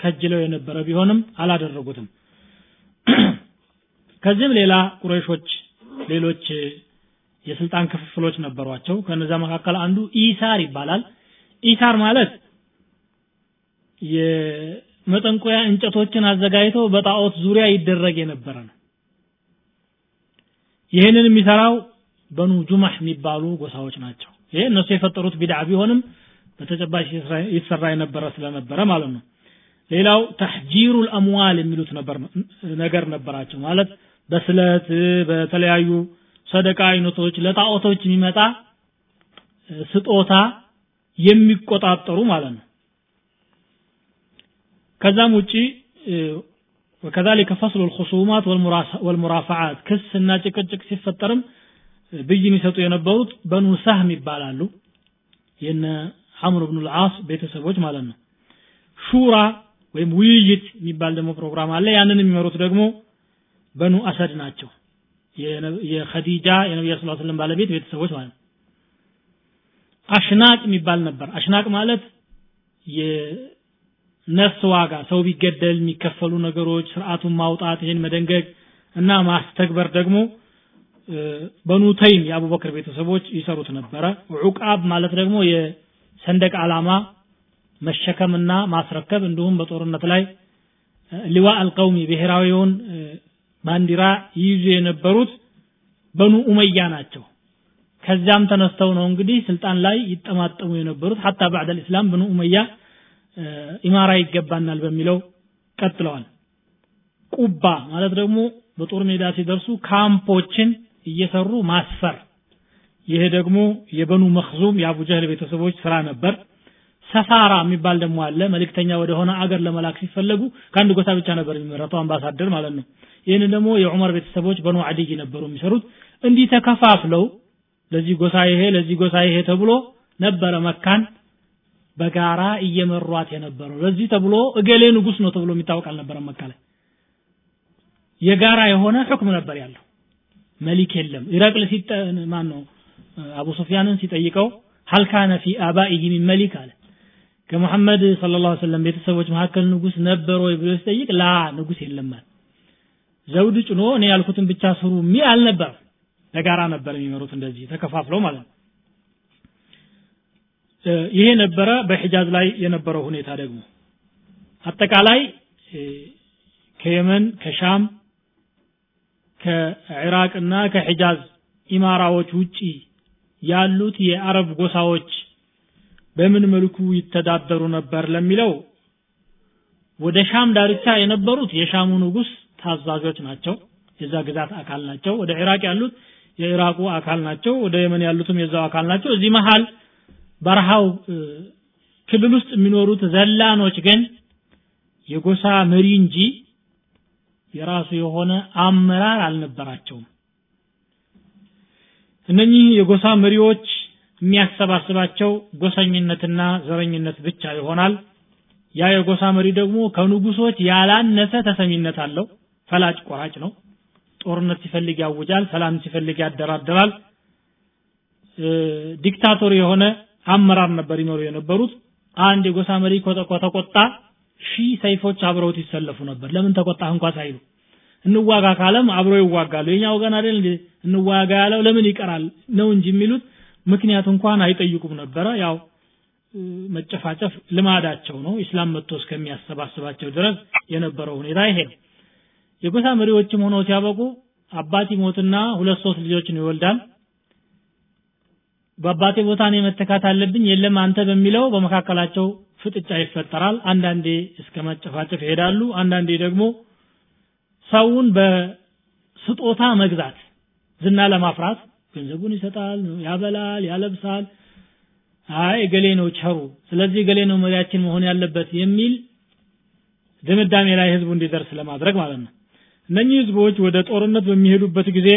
ከጅለው የነበረ ቢሆንም አላደረጉትም። ከዚህም ሌላ ቁረይሾች ሌሎች የስልጣን ክፍፍሎች ነበሯቸው። ከነዛ መካከል አንዱ ኢሳር ይባላል። ኢሳር ማለት የመጠንቆያ እንጨቶችን አዘጋጅተው በጣዖት ዙሪያ ይደረግ የነበረ ነው። ይህንን የሚሰራው በኑ ጁማህ የሚባሉ ጎሳዎች ናቸው። ይሄ እነሱ የፈጠሩት ቢድዓ ቢሆንም በተጨባጭ ይሰራ የነበረ ስለነበረ ማለት ነው ሌላው ተሕጂሩል አምዋል የሚሉት ነገር ነበራቸው። ማለት በስለት በተለያዩ ሰደቃ አይነቶች ለጣዖቶች የሚመጣ ስጦታ የሚቆጣጠሩ ማለት ነው። ከዛም ውጪ ወከዛሊከ ፈስሉ ልኹሱማት ወልሙራፋዓት ክስ እና ጭቅጭቅ ሲፈጠርም ብይን ይሰጡ የነበሩት በኑ ሳህም ይባላሉ። የነ ሐምር ብኑ ልዓስ ቤተሰቦች ማለት ነው። ሹራ ወይም ውይይት የሚባል ደግሞ ፕሮግራም አለ። ያንን የሚመሩት ደግሞ በኑ አሰድ ናቸው። የኸዲጃ የነቢያ ስ ስለም ባለቤት ቤተሰቦች ማለት ነው። አሽናቅ የሚባል ነበር። አሽናቅ ማለት የነፍስ ዋጋ ሰው ቢገደል የሚከፈሉ ነገሮች ስርዓቱን ማውጣት ይህን መደንገግ እና ማስተግበር ደግሞ በኑ ተይም የአቡበክር ቤተሰቦች ይሰሩት ነበረ። ዑቃብ ማለት ደግሞ የሰንደቅ ዓላማ መሸከምና ማስረከብ እንዲሁም በጦርነት ላይ ሊዋ አልቀውሚ ብሔራዊውን ባንዲራ ይይዙ የነበሩት በኑ ኡመያ ናቸው። ከዚያም ተነስተው ነው እንግዲህ ስልጣን ላይ ይጠማጠሙ የነበሩት። ሐታ ባዕድ አልእስላም በኑ ኡመያ ኢማራ ይገባናል በሚለው ቀጥለዋል። ቁባ ማለት ደግሞ በጦር ሜዳ ሲደርሱ ካምፖችን እየሰሩ ማስፈር። ይሄ ደግሞ የበኑ መክዙም የአቡ ጀህል ቤተሰቦች ስራ ነበር ሰፋራ የሚባል ደግሞ አለ። መልእክተኛ ወደሆነ አገር ለመላክ ሲፈለጉ ከአንድ ጎሳ ብቻ ነበር የሚመረጠው አምባሳደር ማለት ነው። ይህንን ደግሞ የዑመር ቤተሰቦች በኑ አዲይ ነበሩ የሚሰሩት። እንዲህ ተከፋፍለው ለዚህ ጎሳ ይሄ ለዚህ ጎሳ ይሄ ተብሎ ነበረ መካን በጋራ እየመሯት የነበረው። ለዚህ ተብሎ እገሌ ንጉስ ነው ተብሎ የሚታወቅ አልነበረ መካ ላይ። የጋራ የሆነ ሕክም ነበር ያለው። መሊክ የለም። ኢራቅል ሲጠ ማን ነው አቡ ሱፊያንን ሲጠይቀው ሀል ካነ ፊ አባኢሂ ሚን መሊክ አለ ከሙሐመድ ሰለላሁ ዐለይሂ ቤተሰቦች መካከል ንጉስ ነበር ወይ ብሎ ሲጠይቅ ላ ንጉስ አለ። ዘውድ ጭኖ እኔ ያልኩትን ብቻ ስሩ የሚል አልነበረም። ለጋራ ነበር የሚመሩት እንደዚህ ተከፋፍለው ማለት ነው። ይሄ ነበረ በሒጃዝ ላይ የነበረው ሁኔታ ደግሞ። አጠቃላይ ከየመን ከሻም ከኢራቅና ከሒጃዝ ኢማራዎች ውጪ ያሉት የአረብ ጎሳዎች በምን መልኩ ይተዳደሩ ነበር ለሚለው ወደ ሻም ዳርቻ የነበሩት የሻሙ ንጉስ ታዛዦች ናቸው። የዛ ግዛት አካል ናቸው። ወደ ኢራቅ ያሉት የኢራቁ አካል ናቸው። ወደ የመን ያሉትም የዛው አካል ናቸው። እዚህ መሃል በረሃው ክልል ውስጥ የሚኖሩት ዘላኖች ግን የጎሳ መሪ እንጂ የራሱ የሆነ አመራር አልነበራቸውም። እነኚህ የጎሳ መሪዎች የሚያሰባስባቸው ጎሰኝነትና ዘረኝነት ብቻ ይሆናል። ያ የጎሳ መሪ ደግሞ ከንጉሶች ያላነሰ ተሰሚነት አለው። ፈላጭ ቆራጭ ነው። ጦርነት ሲፈልግ ያውጃል ሰላም ሲፈልግ ያደራደራል ዲክታቶር የሆነ አመራር ነበር ይመሩ የነበሩት። አንድ የጎሳ መሪ ከተቆጣ ሺህ ሰይፎች አብረውት ይሰለፉ ነበር። ለምን ተቆጣ እንኳ ሳይሉ። እንዋጋ ካለም አብሮ ይዋጋሉ። የኛ ወገን አይደል እንዋጋ ያለው ለምን ይቀራል? ነው እንጂ የሚሉት ምክንያት እንኳን አይጠይቁም ነበረ። ያው መጨፋጨፍ ልማዳቸው ነው። ኢስላም መጥቶ እስከሚያሰባስባቸው ድረስ የነበረው ሁኔታ ይሄ ነው። የጎሳ መሪዎችም ሆነው ሲያበቁ አባት ይሞትና ሁለት ሶስት ልጆችን ይወልዳል። በአባቴ ቦታ እኔ መተካት አለብኝ የለም አንተ በሚለው በመካከላቸው ፍጥጫ ይፈጠራል። አንዳንዴ እስከ መጨፋጨፍ ይሄዳሉ። አንዳንዴ ደግሞ ሰውን በስጦታ መግዛት ዝና ለማፍራት ገንዘቡን ይሰጣል ያበላል ያለብሳል አይ ገሌ ነው ቸሩ ስለዚህ ገሌ ነው መሪያችን መሆን ያለበት የሚል ድምዳሜ ላይ ህዝቡ እንዲደርስ ለማድረግ ማለት ነው እነኚህ ህዝቦች ወደ ጦርነት በሚሄዱበት ጊዜ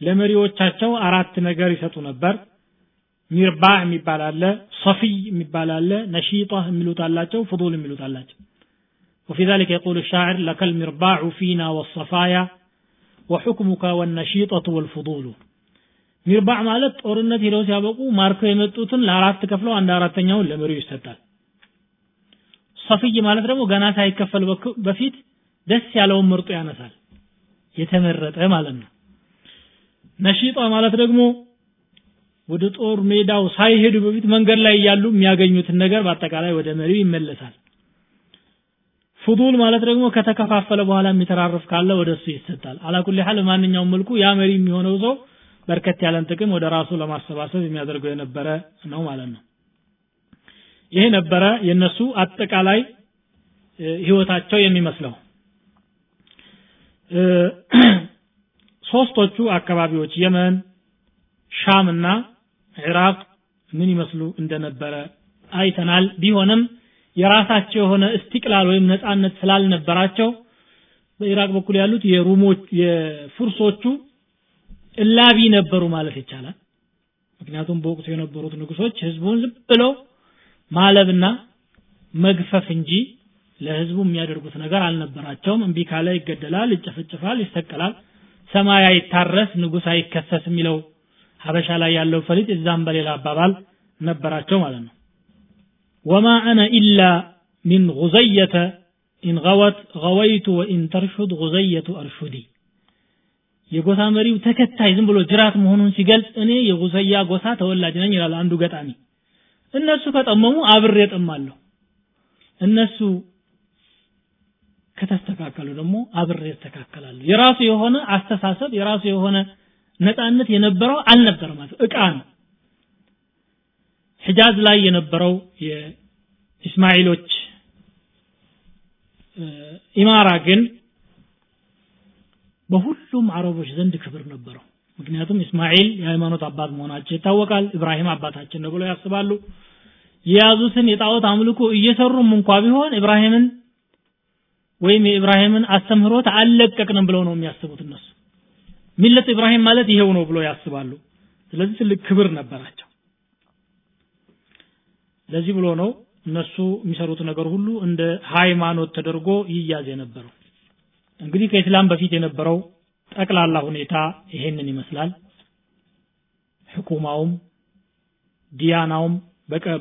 ለመሪዎቻቸው አራት ነገር ይሰጡ ነበር ሚርባዕ የሚባል አለ ሰፊይ የሚባል አለ ነሺጣ የሚሉት አላቸው ፍዱል የሚሉት አላቸው وفي ذلك يقول الشاعر لك المرباع فينا والصفايا وحكمك والنشيطة والفضول ሚርባዕ ማለት ጦርነት ሄደው ሲያበቁ ማርከው የመጡትን ለአራት ከፍለው አንድ አራተኛውን ለመሪው ይሰጣል። ሰፍይ ማለት ደግሞ ገና ሳይከፈል በፊት ደስ ያለውን ምርጡ ያነሳል። የተመረጠ ማለት ነው። ነሺጣ ማለት ደግሞ ወደ ጦር ሜዳው ሳይሄዱ በፊት መንገድ ላይ እያሉ የሚያገኙትን ነገር በአጠቃላይ ወደ መሪው ይመለሳል። ፉዱል ማለት ደግሞ ከተከፋፈለ በኋላ የሚተራርፍ ካለ ወደ እሱ ይሰጣል። አላኩል ሐል ማንኛውም መልኩ ያ መሪ የሚሆነው ሰው በርከት ያለን ጥቅም ወደ ራሱ ለማሰባሰብ የሚያደርገው የነበረ ነው ማለት ነው። ይሄ ነበረ የነሱ አጠቃላይ ህይወታቸው የሚመስለው። ሶስቶቹ አካባቢዎች የመን ሻምና ኢራቅ ምን ይመስሉ እንደነበረ አይተናል። ቢሆንም የራሳቸው የሆነ እስቲቅላል ወይም ነፃነት ስላልነበራቸው በኢራቅ በኩል ያሉት የሩሞች የፉርሶቹ እላቢ ነበሩ ማለት ይቻላል። ምክንያቱም በወቅቱ የነበሩት ንጉሶች ህዝቡን ዝም ብለው ማለብና መግፈፍ እንጂ ለህዝቡ የሚያደርጉት ነገር አልነበራቸውም። እምቢ ካለ ይገደላል ይጨፈጭፋል ይሰቀላል። ሰማይ አይታረስ ንጉስ አይከሰስ የሚለው ሀበሻ ላይ ያለው ፈሊጥ እዛም በሌላ አባባል ነበራቸው ማለት ነው። ወማ አነ ኢላ من غزية إن غوت غويت وإن ترشد غزية أرشد የጎሳ መሪው ተከታይ ዝም ብሎ ጅራት መሆኑን ሲገልጽ እኔ የጉዘያ ጎሳ ተወላጅ ነኝ ይላል አንዱ ገጣሚ። እነሱ ከጠመሙ አብሬ እጠማለሁ እነሱ ከተስተካከሉ ደግሞ አብሬ እስተካከላለሁ የራሱ የሆነ አስተሳሰብ የራሱ የሆነ ነፃነት የነበረው አልነበረ ማለት እቃ ነው። ሒጃዝ ላይ የነበረው የኢስማኤሎች ኢማራ ግን በሁሉም አረቦች ዘንድ ክብር ነበረው። ምክንያቱም እስማኤል የሃይማኖት አባት መሆናቸው ይታወቃል ኢብራሂም አባታችን ነው ብለው ያስባሉ። የያዙትን የጣዖት አምልኮ እየሰሩም እንኳ ቢሆን ኢብራሂምን ወይም የኢብራሂምን አስተምህሮት አልለቀቅንም ብለው ነው የሚያስቡት እነሱ። ሚለት ኢብራሂም ማለት ይሄው ነው ብለው ያስባሉ። ስለዚህ ትልቅ ክብር ነበራቸው። ለዚህ ብሎ ነው እነሱ የሚሰሩት ነገር ሁሉ እንደ ሃይማኖት ተደርጎ ይያዝ የነበረው እንግዲህ ከኢስላም በፊት የነበረው ጠቅላላ ሁኔታ ይሄንን ይመስላል ሕኩማውም ዲያናውም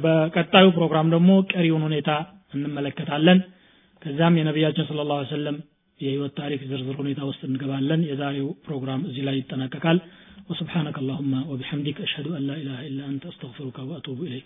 በቀጣዩ ፕሮግራም ደግሞ ቀሪውን ሁኔታ እንመለከታለን ከዛም የነቢያችን ስለ ላሁ ሰለም የህይወት ታሪክ ዝርዝር ሁኔታ ውስጥ እንገባለን የዛሬው ፕሮግራም እዚህ ላይ ይጠናቀቃል وسبحانك اللهم وبحمدك أشهد أن لا إله إلا أنت أستغفرك وأتوب إليك